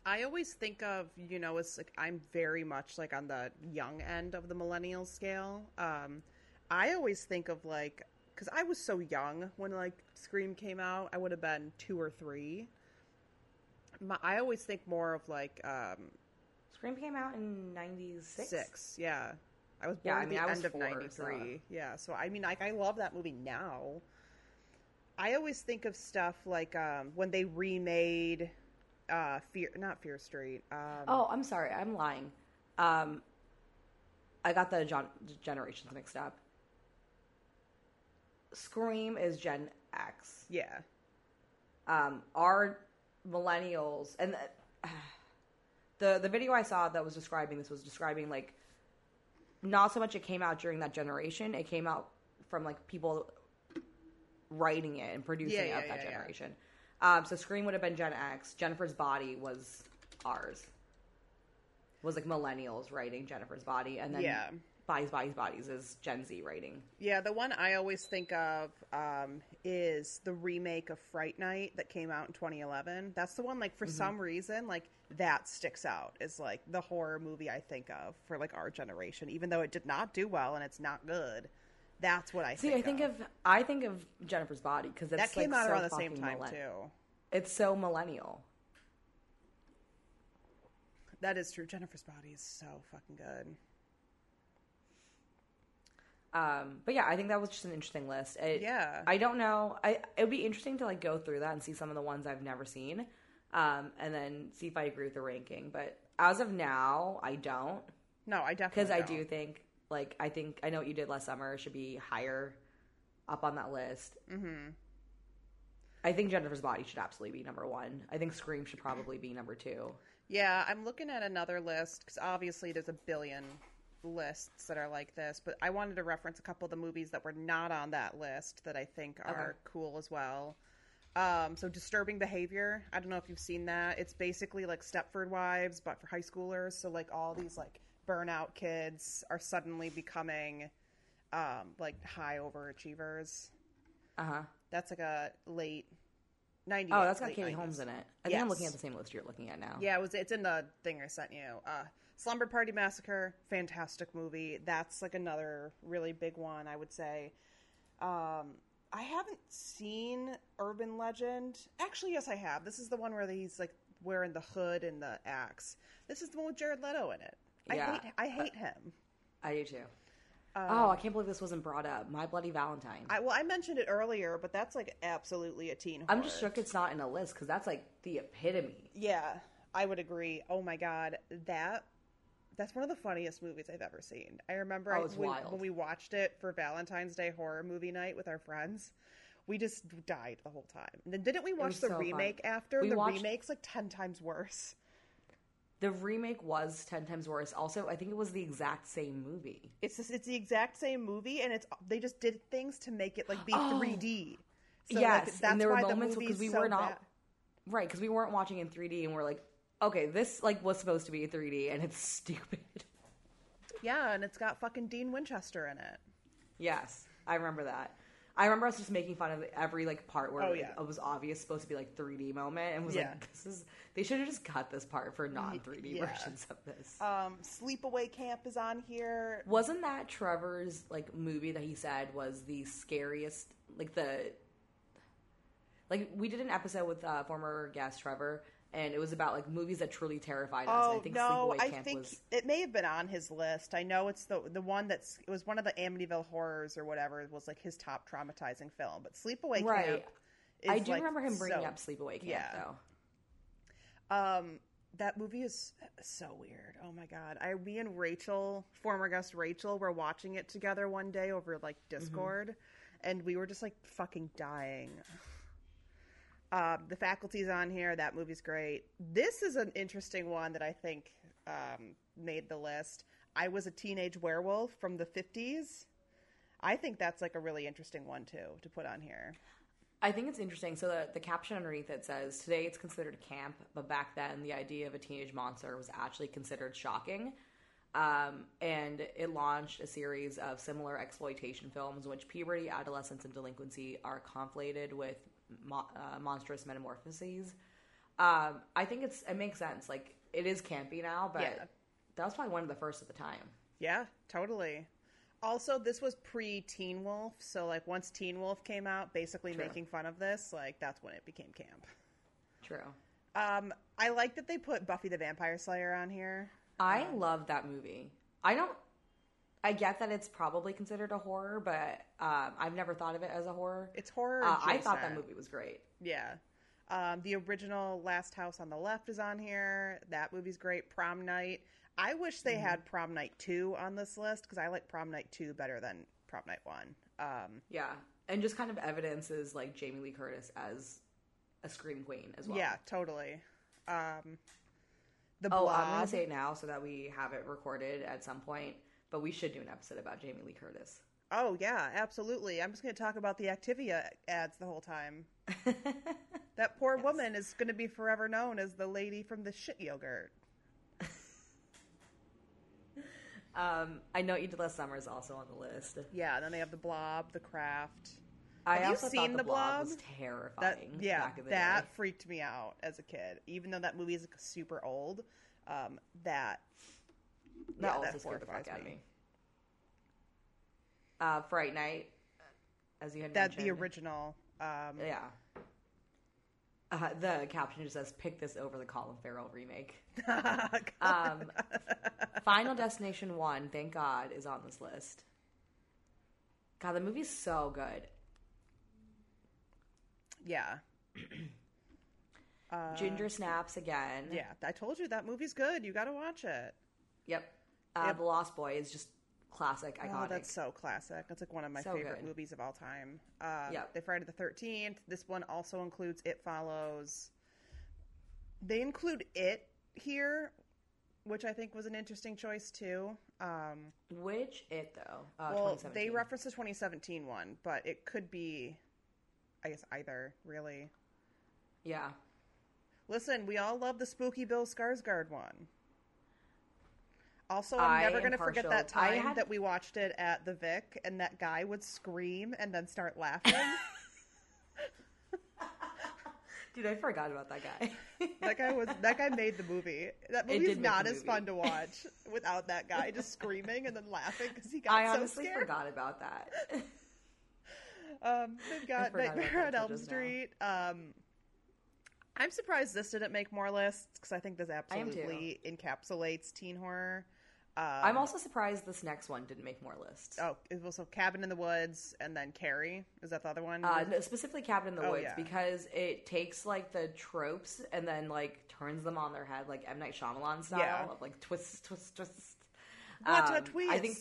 I always think of, you know, as like I'm very much like on the young end of the millennial scale. Um, I always think of like, because I was so young when like Scream came out, I would have been two or three. My, I always think more of like um, Scream came out in '96. six. Yeah, I was Yeah, born I at the end of four, '93. Yeah, so I mean, like I love that movie now. I always think of stuff like um, when they remade uh, Fear, not Fear Street. Um, Oh, I'm sorry, I'm lying. Um, I got the gen- generations mixed up. Scream is Gen X. yeah. Um, our millennials and the, the the video I saw that was describing this was describing like not so much it came out during that generation. It came out from like people writing it and producing Yeah, it yeah, of that yeah. generation. Um, so Scream would have been Gen X. Jennifer's Body was ours. Was like millennials writing Jennifer's Body, and then Yeah. Bodies, Bodies, Bodies is Gen Z writing. Yeah, the one I always think of um, is the remake of Fright Night that came out in 2011. That's the one, like, for some reason, like, that sticks out is like, the horror movie I think of for, like, our generation. Even though it did not do well and it's not good, that's what I See, think I think of. I think of Jennifer's Body because that came like, out so around the same time, millen- too. It's so millennial. That is true. Jennifer's Body is so fucking good. Um, but yeah, I think that was just an interesting list. It, Yeah. I don't know. I it would be interesting to like go through that and see some of the ones I've never seen, um, and then see if I agree with the ranking. But as of now, I don't No, I definitely because I do think like I think I know what you did last summer should be higher up on that list. Mhm. I think Jennifer's Body should absolutely be number one. I think Scream should probably be number two. Yeah, I'm looking at another list because obviously there's a billion lists that are like this, but I wanted to reference a couple of the movies that were not on that list that I think are cool as well. Um, so Disturbing Behavior, I don't know if you've seen that. It's basically like Stepford Wives, but for high schoolers. So like all these like burnout kids are suddenly becoming um, like high overachievers. Uh huh. That's like a late 90s. Oh, that's got Katie 90s. Holmes in it. I think I'm looking at the same list you're looking at now. Yeah, it was. It's in the thing I sent you. Uh, Slumber Party Massacre, fantastic movie. That's like another really big one, I would say. Um, I haven't seen Urban Legend. Actually, yes, I have. This is the one where he's like wearing the hood and the axe. This is the one with Jared Leto in it. I Yeah. hate. I hate him. I do too. Um, oh, I can't believe this wasn't brought up. My Bloody Valentine. I, well, I mentioned it earlier, but that's like absolutely a teen. I'm just horror. shook it's not in a list because that's like the epitome. Yeah, I would agree. Oh my god, that that's one of the funniest movies I've ever seen. I remember Oh, I, when, we watched it for Valentine's Day horror movie night with our friends. We just died the whole time. And then didn't we watch the so fun. remake after? We the watched- remake's like ten times worse. The remake was ten times worse. Also, I think it was the exact same movie. It's just, it's the exact same movie, and it's they just did things to make it like be Oh. 3D. So, yes, like, that's and there were why moments the because movie's we so were not bad. right because we weren't watching in 3D and we're like, okay, this like was supposed to be 3D and it's stupid. Yeah, and it's got fucking Dean Winchester in it. yes, I remember that. I remember us just making fun of every like part where Oh, like, yeah. it was obvious supposed to be like 3D moment and was Yeah. like, this is they should have just cut this part for non 3D yeah. versions of this. Um, Sleepaway Camp is on here. Wasn't that Trevor's like movie that he said was the scariest? Like the like we did an episode with uh, former guest Trevor, and it was about like movies that truly terrified us. and Oh I think no, Sleepaway I Camp think was it may have been on his list. I know it's the the one that's it was one of the Amityville horrors or whatever. It was like his top traumatizing film. But Sleepaway right. Camp. Is I do like, remember him bringing so- up Sleepaway Camp yeah. though. Um, that movie is so weird. Oh my god! I, me and Rachel, former guest Rachel, were watching it together one day over like Discord, and we were just like fucking dying. Um, the faculty's on here. That movie's great. This is an interesting one that I think um, made the list. I was a teenage werewolf from the fifties. I think that's like a really interesting one too to put on here. I think it's interesting. So the, the caption underneath it says, "Today it's considered a camp, but back then the idea of a teenage monster was actually considered shocking." Um, and it launched a series of similar exploitation films in which puberty, adolescence, and delinquency are conflated with mo- uh, monstrous metamorphoses. Um, I think it's it makes sense. Like it is campy now, but Yeah. that was probably one of the first at the time. Yeah, totally. Also, this was pre Teen Wolf, so like once Teen Wolf came out, basically True. making fun of this, like that's when it became camp. True. Um, I like that they put Buffy the Vampire Slayer on here. I love that movie. I don't. I get that it's probably considered a horror, but um, I've never thought of it as a horror. It's horror. Uh, I thought that movie was great. Yeah. Um, the original Last House on the Left is on here. That movie's great. Prom Night. I wish they had Prom Night 2 on this list because I like Prom Night 2 better than Prom Night 1. Um, Yeah, and just kind of evidences like Jamie Lee Curtis as a scream queen as well. Yeah, totally. Um, the Oh, Blob. I'm gonna say it now so that we have it recorded at some point. But we should do an episode about Jamie Lee Curtis. Oh yeah, absolutely. I'm just going to talk about the Activia ads the whole time. That poor woman is going to be forever known as the lady from the shit yogurt. um, I know did last summer is also on the list. Yeah, and then they have the Blob, the Craft. I Have you seen The the blob, was terrifying. That yeah, that day. freaked me out as a kid. Even though that movie is super old, um, that that yeah, also scared the fuck out of me. Uh, Fright Night, as you had That the original. Um, Yeah. Uh, the caption just says, "Pick this over the Colin Farrell remake." Um, Final Destination One, thank God, is on this list. God, the movie's so good. yeah, uh, Ginger snaps again. yeah. I told you that movie's good. You got to watch it. Yep. Uh, Yep. The Lost Boy is just classic, iconic. Oh, that's so classic. That's like one of my So favorite good. movies of all time. Uh, Yep. They Friday the Thirteenth. This one also includes It Follows. They include It here, which I think was an interesting choice too. Um, Which it though? Uh, well, they reference the 2017 one, but it could be, I guess, either really. Yeah. Listen, we all love the spooky Bill Skarsgård one. Also, I'm I never going to forget that time had- that we watched it at the Vic, and that guy would scream and then start laughing. Dude, I forgot about that guy. that guy was that guy made the movie. That movie's not as movie. fun to watch without that guy just screaming and then laughing because he got. I so honestly scared. forgot about that. Um, they've got Nightmare on Elm. Street. Um, I'm surprised this didn't make more lists because I think this absolutely encapsulates teen horror. Um, I'm also surprised this next one didn't make more lists. Oh, it was so Cabin in the Woods and then Carrie. Is that the other one? Uh, no, specifically Cabin in the Oh, Woods yeah. because it takes like the tropes and then like turns them on their head like M Night Shyamalan style Yeah. of like twist, twist, twist. what a Um, twist! I think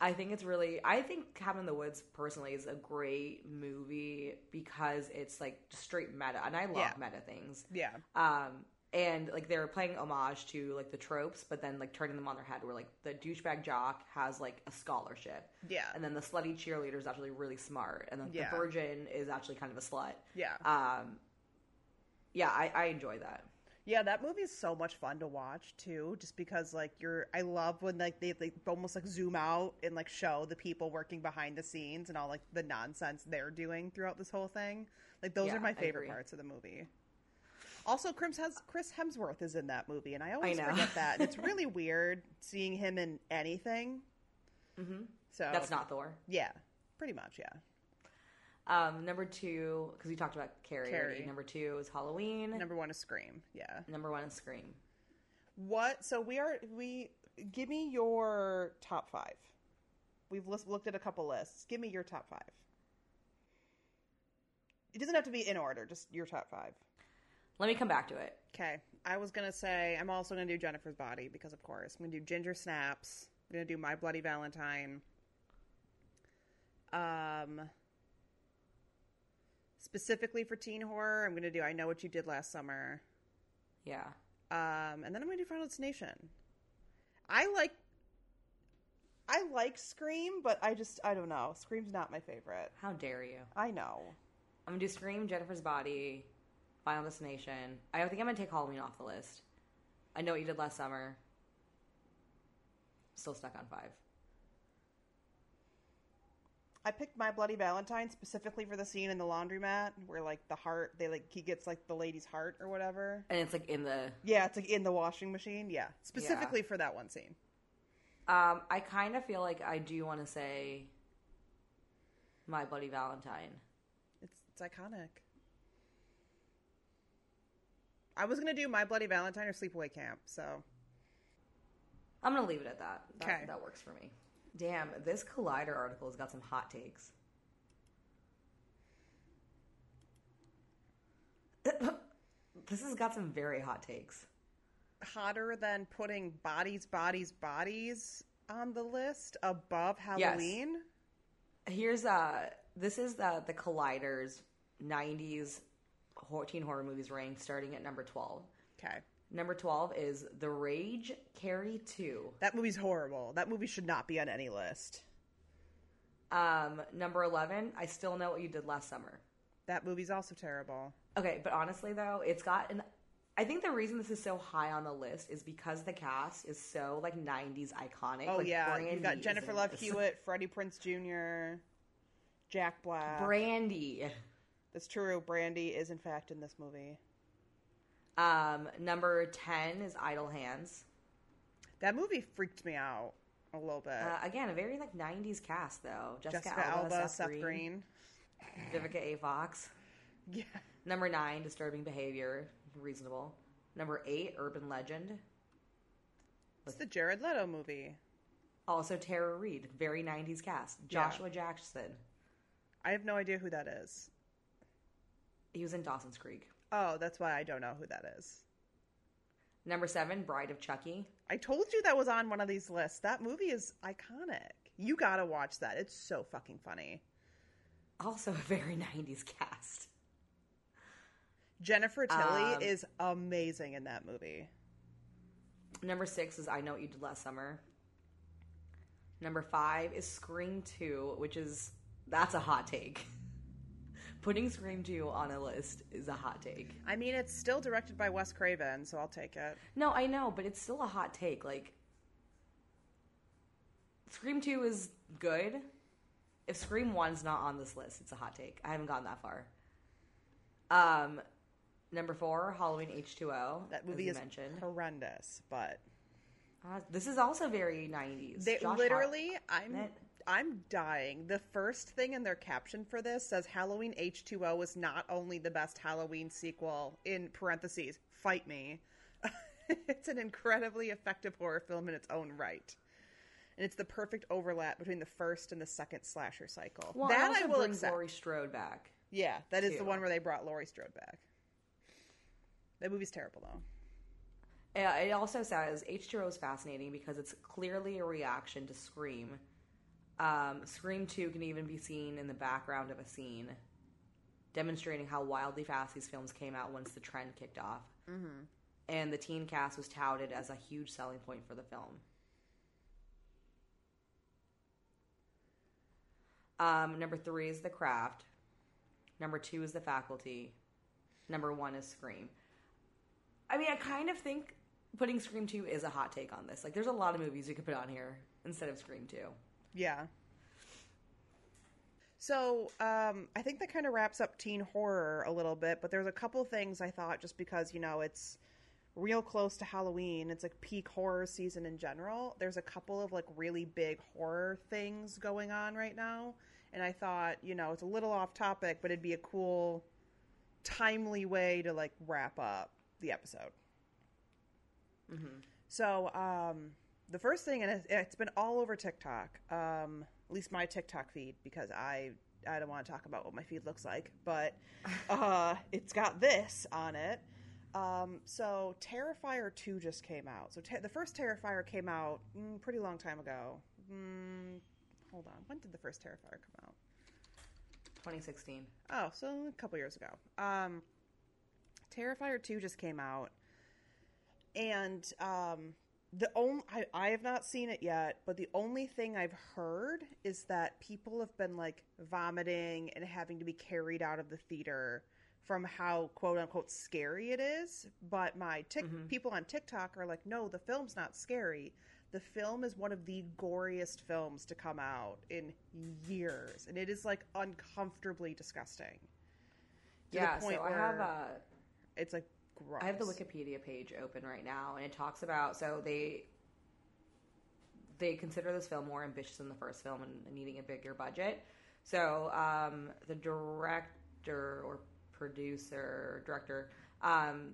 I think it's really I think Cabin in the Woods personally is a great movie because it's like straight meta and I love Yeah. meta things. yeah, Um and like they're playing homage to like the tropes, but then like turning them on their head where like the douchebag jock has like a scholarship. yeah, And then the slutty cheerleader is actually really smart, and then Yeah. the virgin is actually kind of a slut. yeah, Um, yeah, I, I enjoy that. yeah. That movie is so much fun to watch too, just because like you're. I love when like they like almost like zoom out and like show the people working behind the scenes and all like the nonsense they're doing throughout this whole thing. Like those Yeah, are my favorite parts of the movie. Also, Chris, has, Chris Hemsworth is in that movie, and I always know. forget that. And it's really weird seeing him in anything. hmm So That's not Thor. Yeah, pretty much. Yeah. Um, number two, because we talked about Carrie. Carrie. Number two is Halloween. Number one is Scream. Yeah. Number one is Scream. What? So we are we. Give me your top five. We've lis- looked at a couple lists. Give me your top five. It doesn't have to be in order. Just your top five. Let me come back to it. Okay. I was gonna say I'm also gonna do Jennifer's Body because of course I'm gonna do Ginger Snaps. I'm gonna do My Bloody Valentine. Um. Specifically for teen horror, I'm gonna do I Know What You Did Last Summer. Yeah. Um, and then I'm gonna do Final Destination. I like. I like Scream, but I just I don't know. Scream's not my favorite. How dare you? I know. I'm gonna do Scream, Jennifer's Body, Final Destination. I think I'm gonna take Halloween off the list. I know what you did last summer. Still stuck on five. I picked My Bloody Valentine specifically for the scene in the laundromat where like the heart they like he gets like the lady's heart or whatever. And it's like in the. Yeah, it's like in the washing machine. Yeah, specifically for that one scene. Um, I kind of feel like I do want to say My Bloody Valentine. It's it's iconic. I was gonna do My Bloody Valentine or Sleepaway Camp, so I'm gonna leave it at that. That, Okay. that works for me. Damn, this Collider article has got some hot takes. this has got some very hot takes. hotter than putting bodies, bodies, bodies on the list above Halloween. Yes. Here's uh this is the the Colliders 90s hor- teen horror movies ranked starting at number 12. Okay, Number 12 is The Rage Carrie 2. that movie's horrible. That movie should not be on any list. Um number 11, I still know what you did last summer. That movie's also terrible. Okay, but honestly though, it's got an I think the reason this is so high on the list is because the cast is so like 90s iconic. Oh Like, yeah, Brandy you've got Jennifer Love. Hewitt, Freddie Prinze Jr., Jack Black. Brandy. That's true. Brandy is in fact in this movie. Um, number 10 is Idle Hands. That movie freaked me out a little bit. Uh, again, a very like 90s cast though. Jessica, Jessica Alba, Alba, Seth, Green, Vivica A. Fox. Yeah. Number 9, Disturbing Behavior. Reasonable. Number 8, Urban Legend. It's the Jared Leto movie. Also Tara Reid. Very 90s cast. Yeah. Joshua Jackson. I have no idea who that is. He was in Dawson's Creek. Oh, that's why I don't know who that is. Number 7, Bride of Chucky. I told you that was on one of these lists. That movie is iconic. You gotta watch that. It's so fucking funny. Also a very 90s cast. Jennifer Tilly Um, is amazing in that movie. Number 6 is I Know What You Did Last Summer. Number 5 is Scream 2, which is that's a hot take. Putting Scream 2 on a list is a hot take. I mean, it's still directed by Wes Craven, so I'll take it. No, I know, but it's still a hot take. Like, Scream 2 is good. If Scream 1's not on this list, it's a hot take. I haven't gone that far. Um, number four, Halloween H2O. That movie is mentioned. horrendous, but Uh, this is also very 90s. they Josh literally, I'm Hartnett. I'm dying. The first thing in their caption for this says Halloween H2O is not only the best Halloween sequel in parentheses, fight me. it's an incredibly effective horror film in its own right. And it's the perfect overlap between the first and the second slasher cycle. Well, that also I will accept. Laurie Strode back. Yeah, that is the one where they brought Laurie Strode back. That movie's terrible though. Uh, It also says H2O is fascinating because it's clearly a reaction to Scream. Um, Scream 2 can even be seen in the background of a scene, demonstrating how wildly fast these films came out once the trend kicked off. Mm-hmm. And the teen cast was touted as a huge selling point for the film. Um, number three is The Craft. Number two is The Faculty. Number one is Scream. I mean, I kind of think putting Scream 2 is a hot take on this. Like, there's a lot of movies you could put on here instead of Scream 2. Yeah. So, um, I think that kind of wraps up teen horror a little bit, but there's a couple things I thought just because, you know, it's real close to Halloween. It's like peak horror season in general. There's a couple of like really big horror things going on right now. and I thought, you know, it's a little off topic, but it'd be a cool, timely way to like wrap up the episode. Mm-hmm. So, um, the first thing, and it's- been all over TikTok, um, at least my TikTok feed, because I I don't want to talk about what my feed looks like, but uh, it's got this on it. Um, so Terrifier 2 just came out. So the first Terrifier came out mm, pretty long time ago. Mm, hold on. When did the first Terrifier come out? 2016. Oh, so a couple years ago. Um, Terrifier 2 just came out. And um, the only I, I have not seen it yet, but the only thing I've heard is that people have been like vomiting and having to be carried out of the theater from how quote unquote scary it is. But my tic- Mhm. people on TikTok are like, no, the film's not scary. The film is one of the goriest films to come out in years, and it is like uncomfortably disgusting. Yeah, so point I have where uh, It's like gross. I have the Wikipedia page open right now, and it talks about so they they consider this film more ambitious than the first film and needing a bigger budget. So um, the director or producer director um,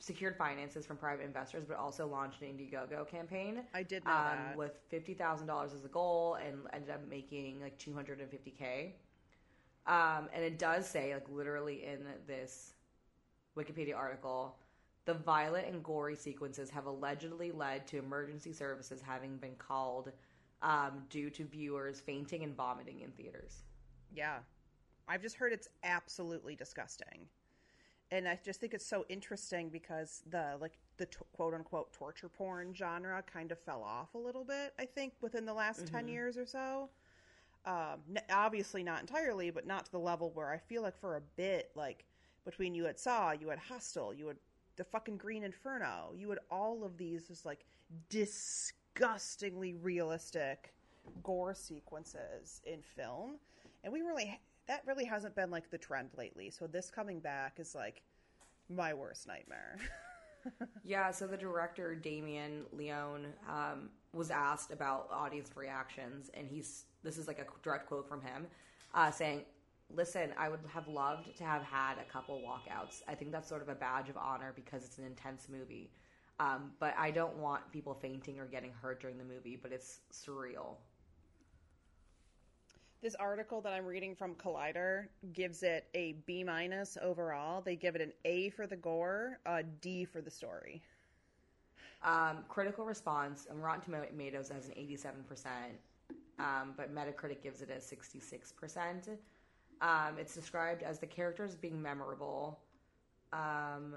secured finances from private investors, but also launched an Indiegogo campaign I did know um, that. with fifty thousand dollars as a goal, and ended up making like two hundred and fifty k. Um, and it does say, like literally in this Wikipedia article, the violent and gory sequences have allegedly led to emergency services having been called um, due to viewers fainting and vomiting in theaters. Yeah. I've just heard it's absolutely disgusting. And I just think it's so interesting because the like the t- quote unquote torture porn genre kind of fell off a little bit, I think, within the last 10 Mhm. years or so. Um, n- obviously not entirely, but not to the level where I feel like for a bit, like between you had Saw, you had Hostel, you had the fucking Green Inferno, you had all of these just like disgustingly realistic gore sequences in film. And we really that really hasn't been like the trend lately. So this coming back is like my worst nightmare. Yeah, so the director Damien Leone um, was asked about audience reactions, and he's this is like a direct quote from him, uh, saying, "Listen, I would have loved to have had a couple walkouts. I think that's sort of a badge of honor because it's an intense movie, um, but I don't want people fainting or getting hurt during the movie. But it's surreal." this article that i'm reading from collider gives it a b minus overall they give it an a for the gore a d for the story Um, critical response on Rotten Tomatoes has an 87%, um, but Metacritic gives it a 66%. Um, it's described as the characters being memorable. Um,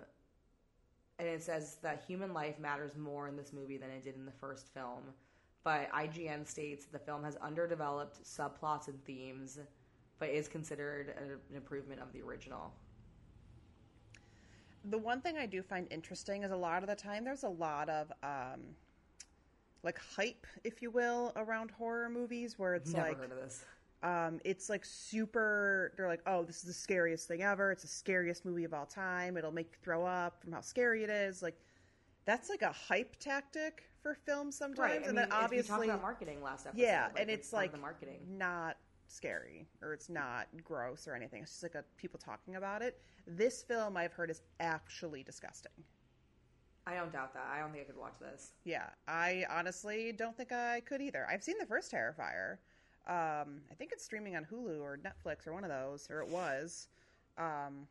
and it says that human life matters more in this movie than it did in the first film. But IGN states the film has underdeveloped subplots and themes, but is considered an improvement of the original. the one thing i do find interesting is a lot of the time there's a lot of um like hype if you will around horror movies where it's Never like heard of this. Um, it's like super they're like oh this is the scariest thing ever. It's the scariest movie of all time. It'll make you throw up from how scary it is. Like that's like a hype tactic for films sometimes. Right, I and mean, then we obviously talked about marketing last episode. yeah like, and it's part like the marketing. not scary or it's not gross or anything. It's just like a, people talking about it. This film i've heard is actually disgusting. I don't doubt that. I don't think I could watch this. yeah. I honestly don't think i could either. I've seen the first terrifier um, i think it's streaming on hulu or netflix or one of those or it was. Um,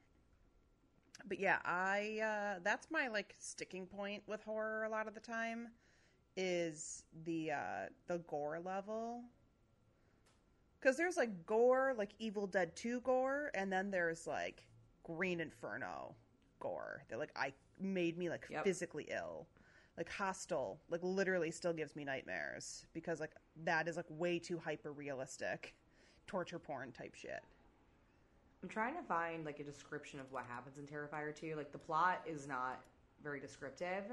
but yeah i uh, that's my like sticking point with horror a lot of the time is the uh, the gore level. Because there's like gore like evil dead 2 gore and then there's like green inferno gore that like i made me like Yep. physically ill like Hostel like literally still gives me nightmares because like that is like way too hyper realistic torture porn type shit I'm trying to find like a description of what happens in Terrifier 2. Like the plot is not very descriptive,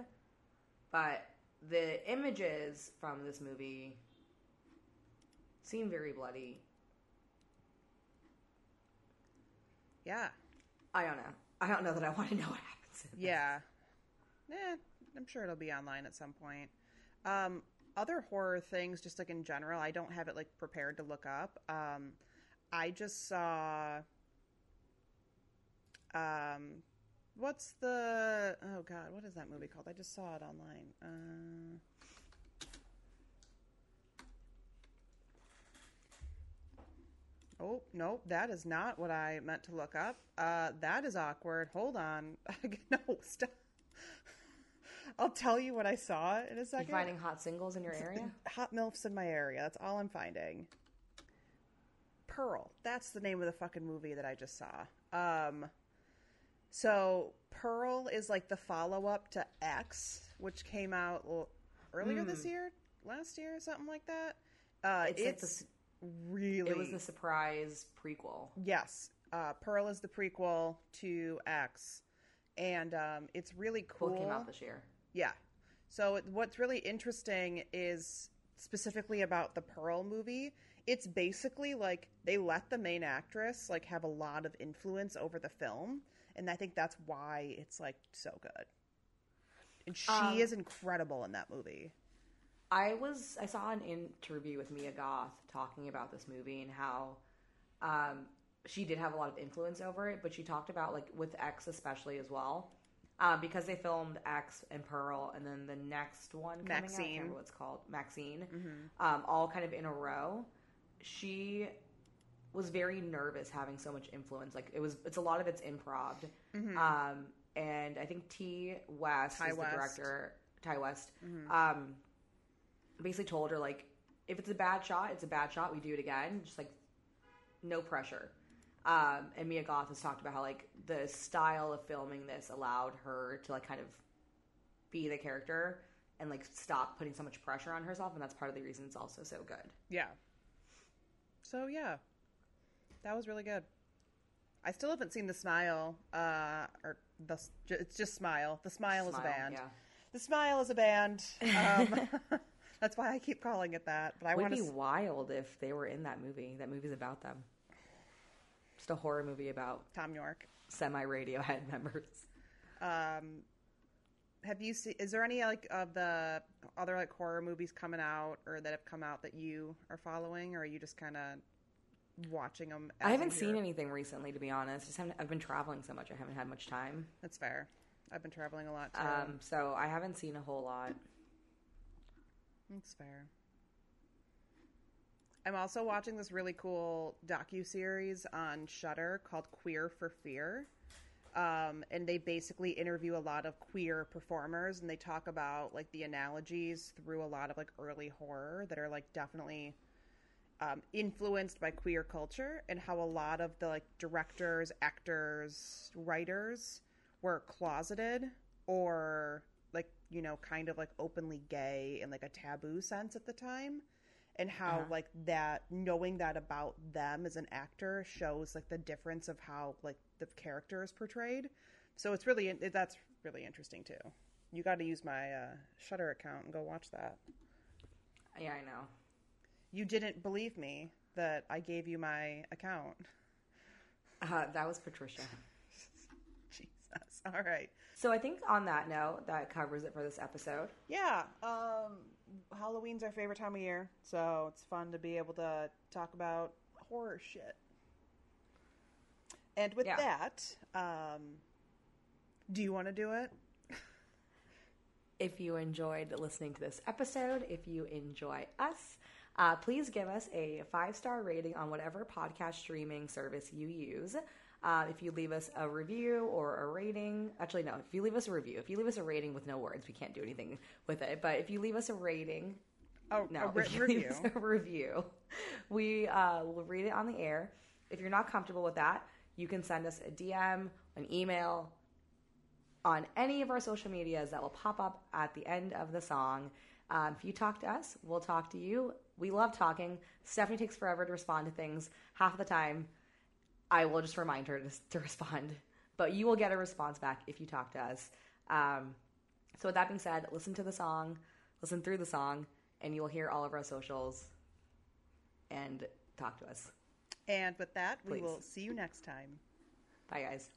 but the images from this movie seem very bloody. yeah I don't know. I don't know that I want to know what happens. In this. Yeah. Eh, I'm sure it'll be online at some point. Um, other horror things, just like in general, I don't have it like prepared to look up. Um, I just saw. Um, what's the? Oh God, what is that movie called? I just saw it online. Uh, oh nope, that is not what I meant to look up. Uh, that is awkward. Hold on. no, stop. I'll tell you what I saw in a You second. finding hot singles in your area? Hot MILFs in my area. That's all I'm finding. Pearl. That's the name of the fucking movie that I just saw. Um, so Pearl is like the follow up to X, which came out l- earlier this year, last year, something like that. Uh, It's it's like the really It was the surprise prequel. yes. Uh, Pearl is the prequel to X, and um, it's really cool. Both came out this year. Yeah. So what's really interesting is specifically about the Pearl movie. It's basically like they let the main actress like have a lot of influence over the film, and I think that's why it's like so good. And she Um, is incredible in that movie. I was I saw an interview with Mia Goth talking about this movie and how um, she did have a lot of influence over it, but she talked about like with X especially as well. Uh, because they filmed X and Pearl, and then the next one coming out, I remember what it's called, Maxine, um, all kind of in a row. She was very nervous having so much influence. Like it was, it's a lot of it's improv. Um, and I think Ti West Ti is West. the director. Ti West. Um, basically told her like, if it's a bad shot, it's a bad shot. We do it again. Just like no pressure. Um, and Mia Goth has talked about how like the style of filming this allowed her to like kind of be the character and like stop putting so much pressure on herself, and that's part of the reason it's also so good. Yeah. So yeah, that was really good. I still haven't seen the Smile, uh, or the it's just Smile. The Smile, is a band. yeah. The Smile is a band. Um, that's why I keep calling it that. But I Would want be to. wild if they were in that movie. That movie's about them. A horror movie about Thom Yorke. semi Radiohead members. Um, have you seen? Is there any like of the other like horror movies coming out or that have come out that you are following, or are you just kind of watching them? I haven't seen anything recently, to be honest. Just haven't, I've been traveling so much, I haven't had much time. That's fair. I've been traveling a lot too. Um, so I haven't seen a whole lot. That's fair. I'm also watching this really cool docu series on Shudder called Queer for Fear. Um, and they basically interview a lot of queer performers and they talk about like the analogies through a lot of like early horror that are like definitely um, influenced by queer culture and how a lot of the like directors, actors, writers were closeted or like you know kind of like openly gay in like a taboo sense at the time and how Uh-huh. like that knowing that about them as an actor shows like the difference of how like the character is portrayed so it's really it, that's really interesting too you got to use my uh, Shudder account and go watch that Yeah, I know. you didn't believe me that i gave you my account Uh, that was Patricia. jesus all right So I think on that note, that covers it for this episode. Yeah, um, Halloween's our favorite time of year, so it's fun to be able to talk about horror shit. And with Yeah. that, um, do you want to do it? If you enjoyed listening to this episode, if you enjoy us, uh, please give us a five star rating on whatever podcast streaming service you use. Uh, if you leave us a review or a rating, actually, no, if you leave us a review, if you leave us a rating with no words, we can't do anything with it. But if you leave us a rating, Oh, no, a re- review. a review, we uh, will read it on the air. If you're not comfortable with that, you can send us a DM, an email, on any of our social medias that will pop up at the end of the song. Um, if you talk to us, we'll talk to you. We love talking. Stephanie takes forever to respond to things. Half the time, I will just remind her to, to respond. But you will get a response back if you talk to us. Um, so, with that being said, listen to the song, listen through the song, and you will hear all of our socials and talk to us. And with that, we will see you next time. Bye, guys.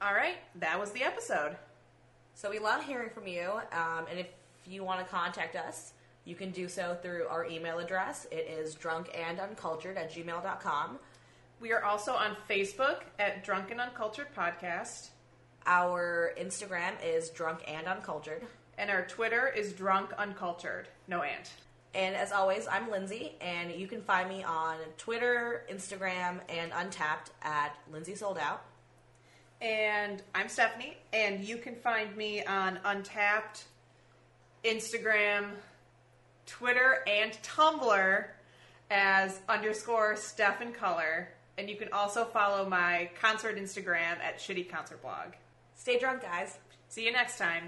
All right, that was the episode. So we love hearing from you, um, and if you want to contact us, you can do so through our email address. It is drunkanduncultured at gmail.com. We are also on Facebook at Drunken Uncultured Podcast. Our Instagram is drunk and uncultured. And our Twitter is Drunk Uncultured. No ant. And as always, I'm Lindsay, and you can find me on Twitter, Instagram, and Untappd at Lindsay Sold Out. And I'm Stephanie, and you can find me on Untappd, Instagram, Twitter, and Tumblr as underscore Steph in Color. And you can also follow my concert Instagram at Shitty Concert Blog. Stay drunk, guys. See you next time.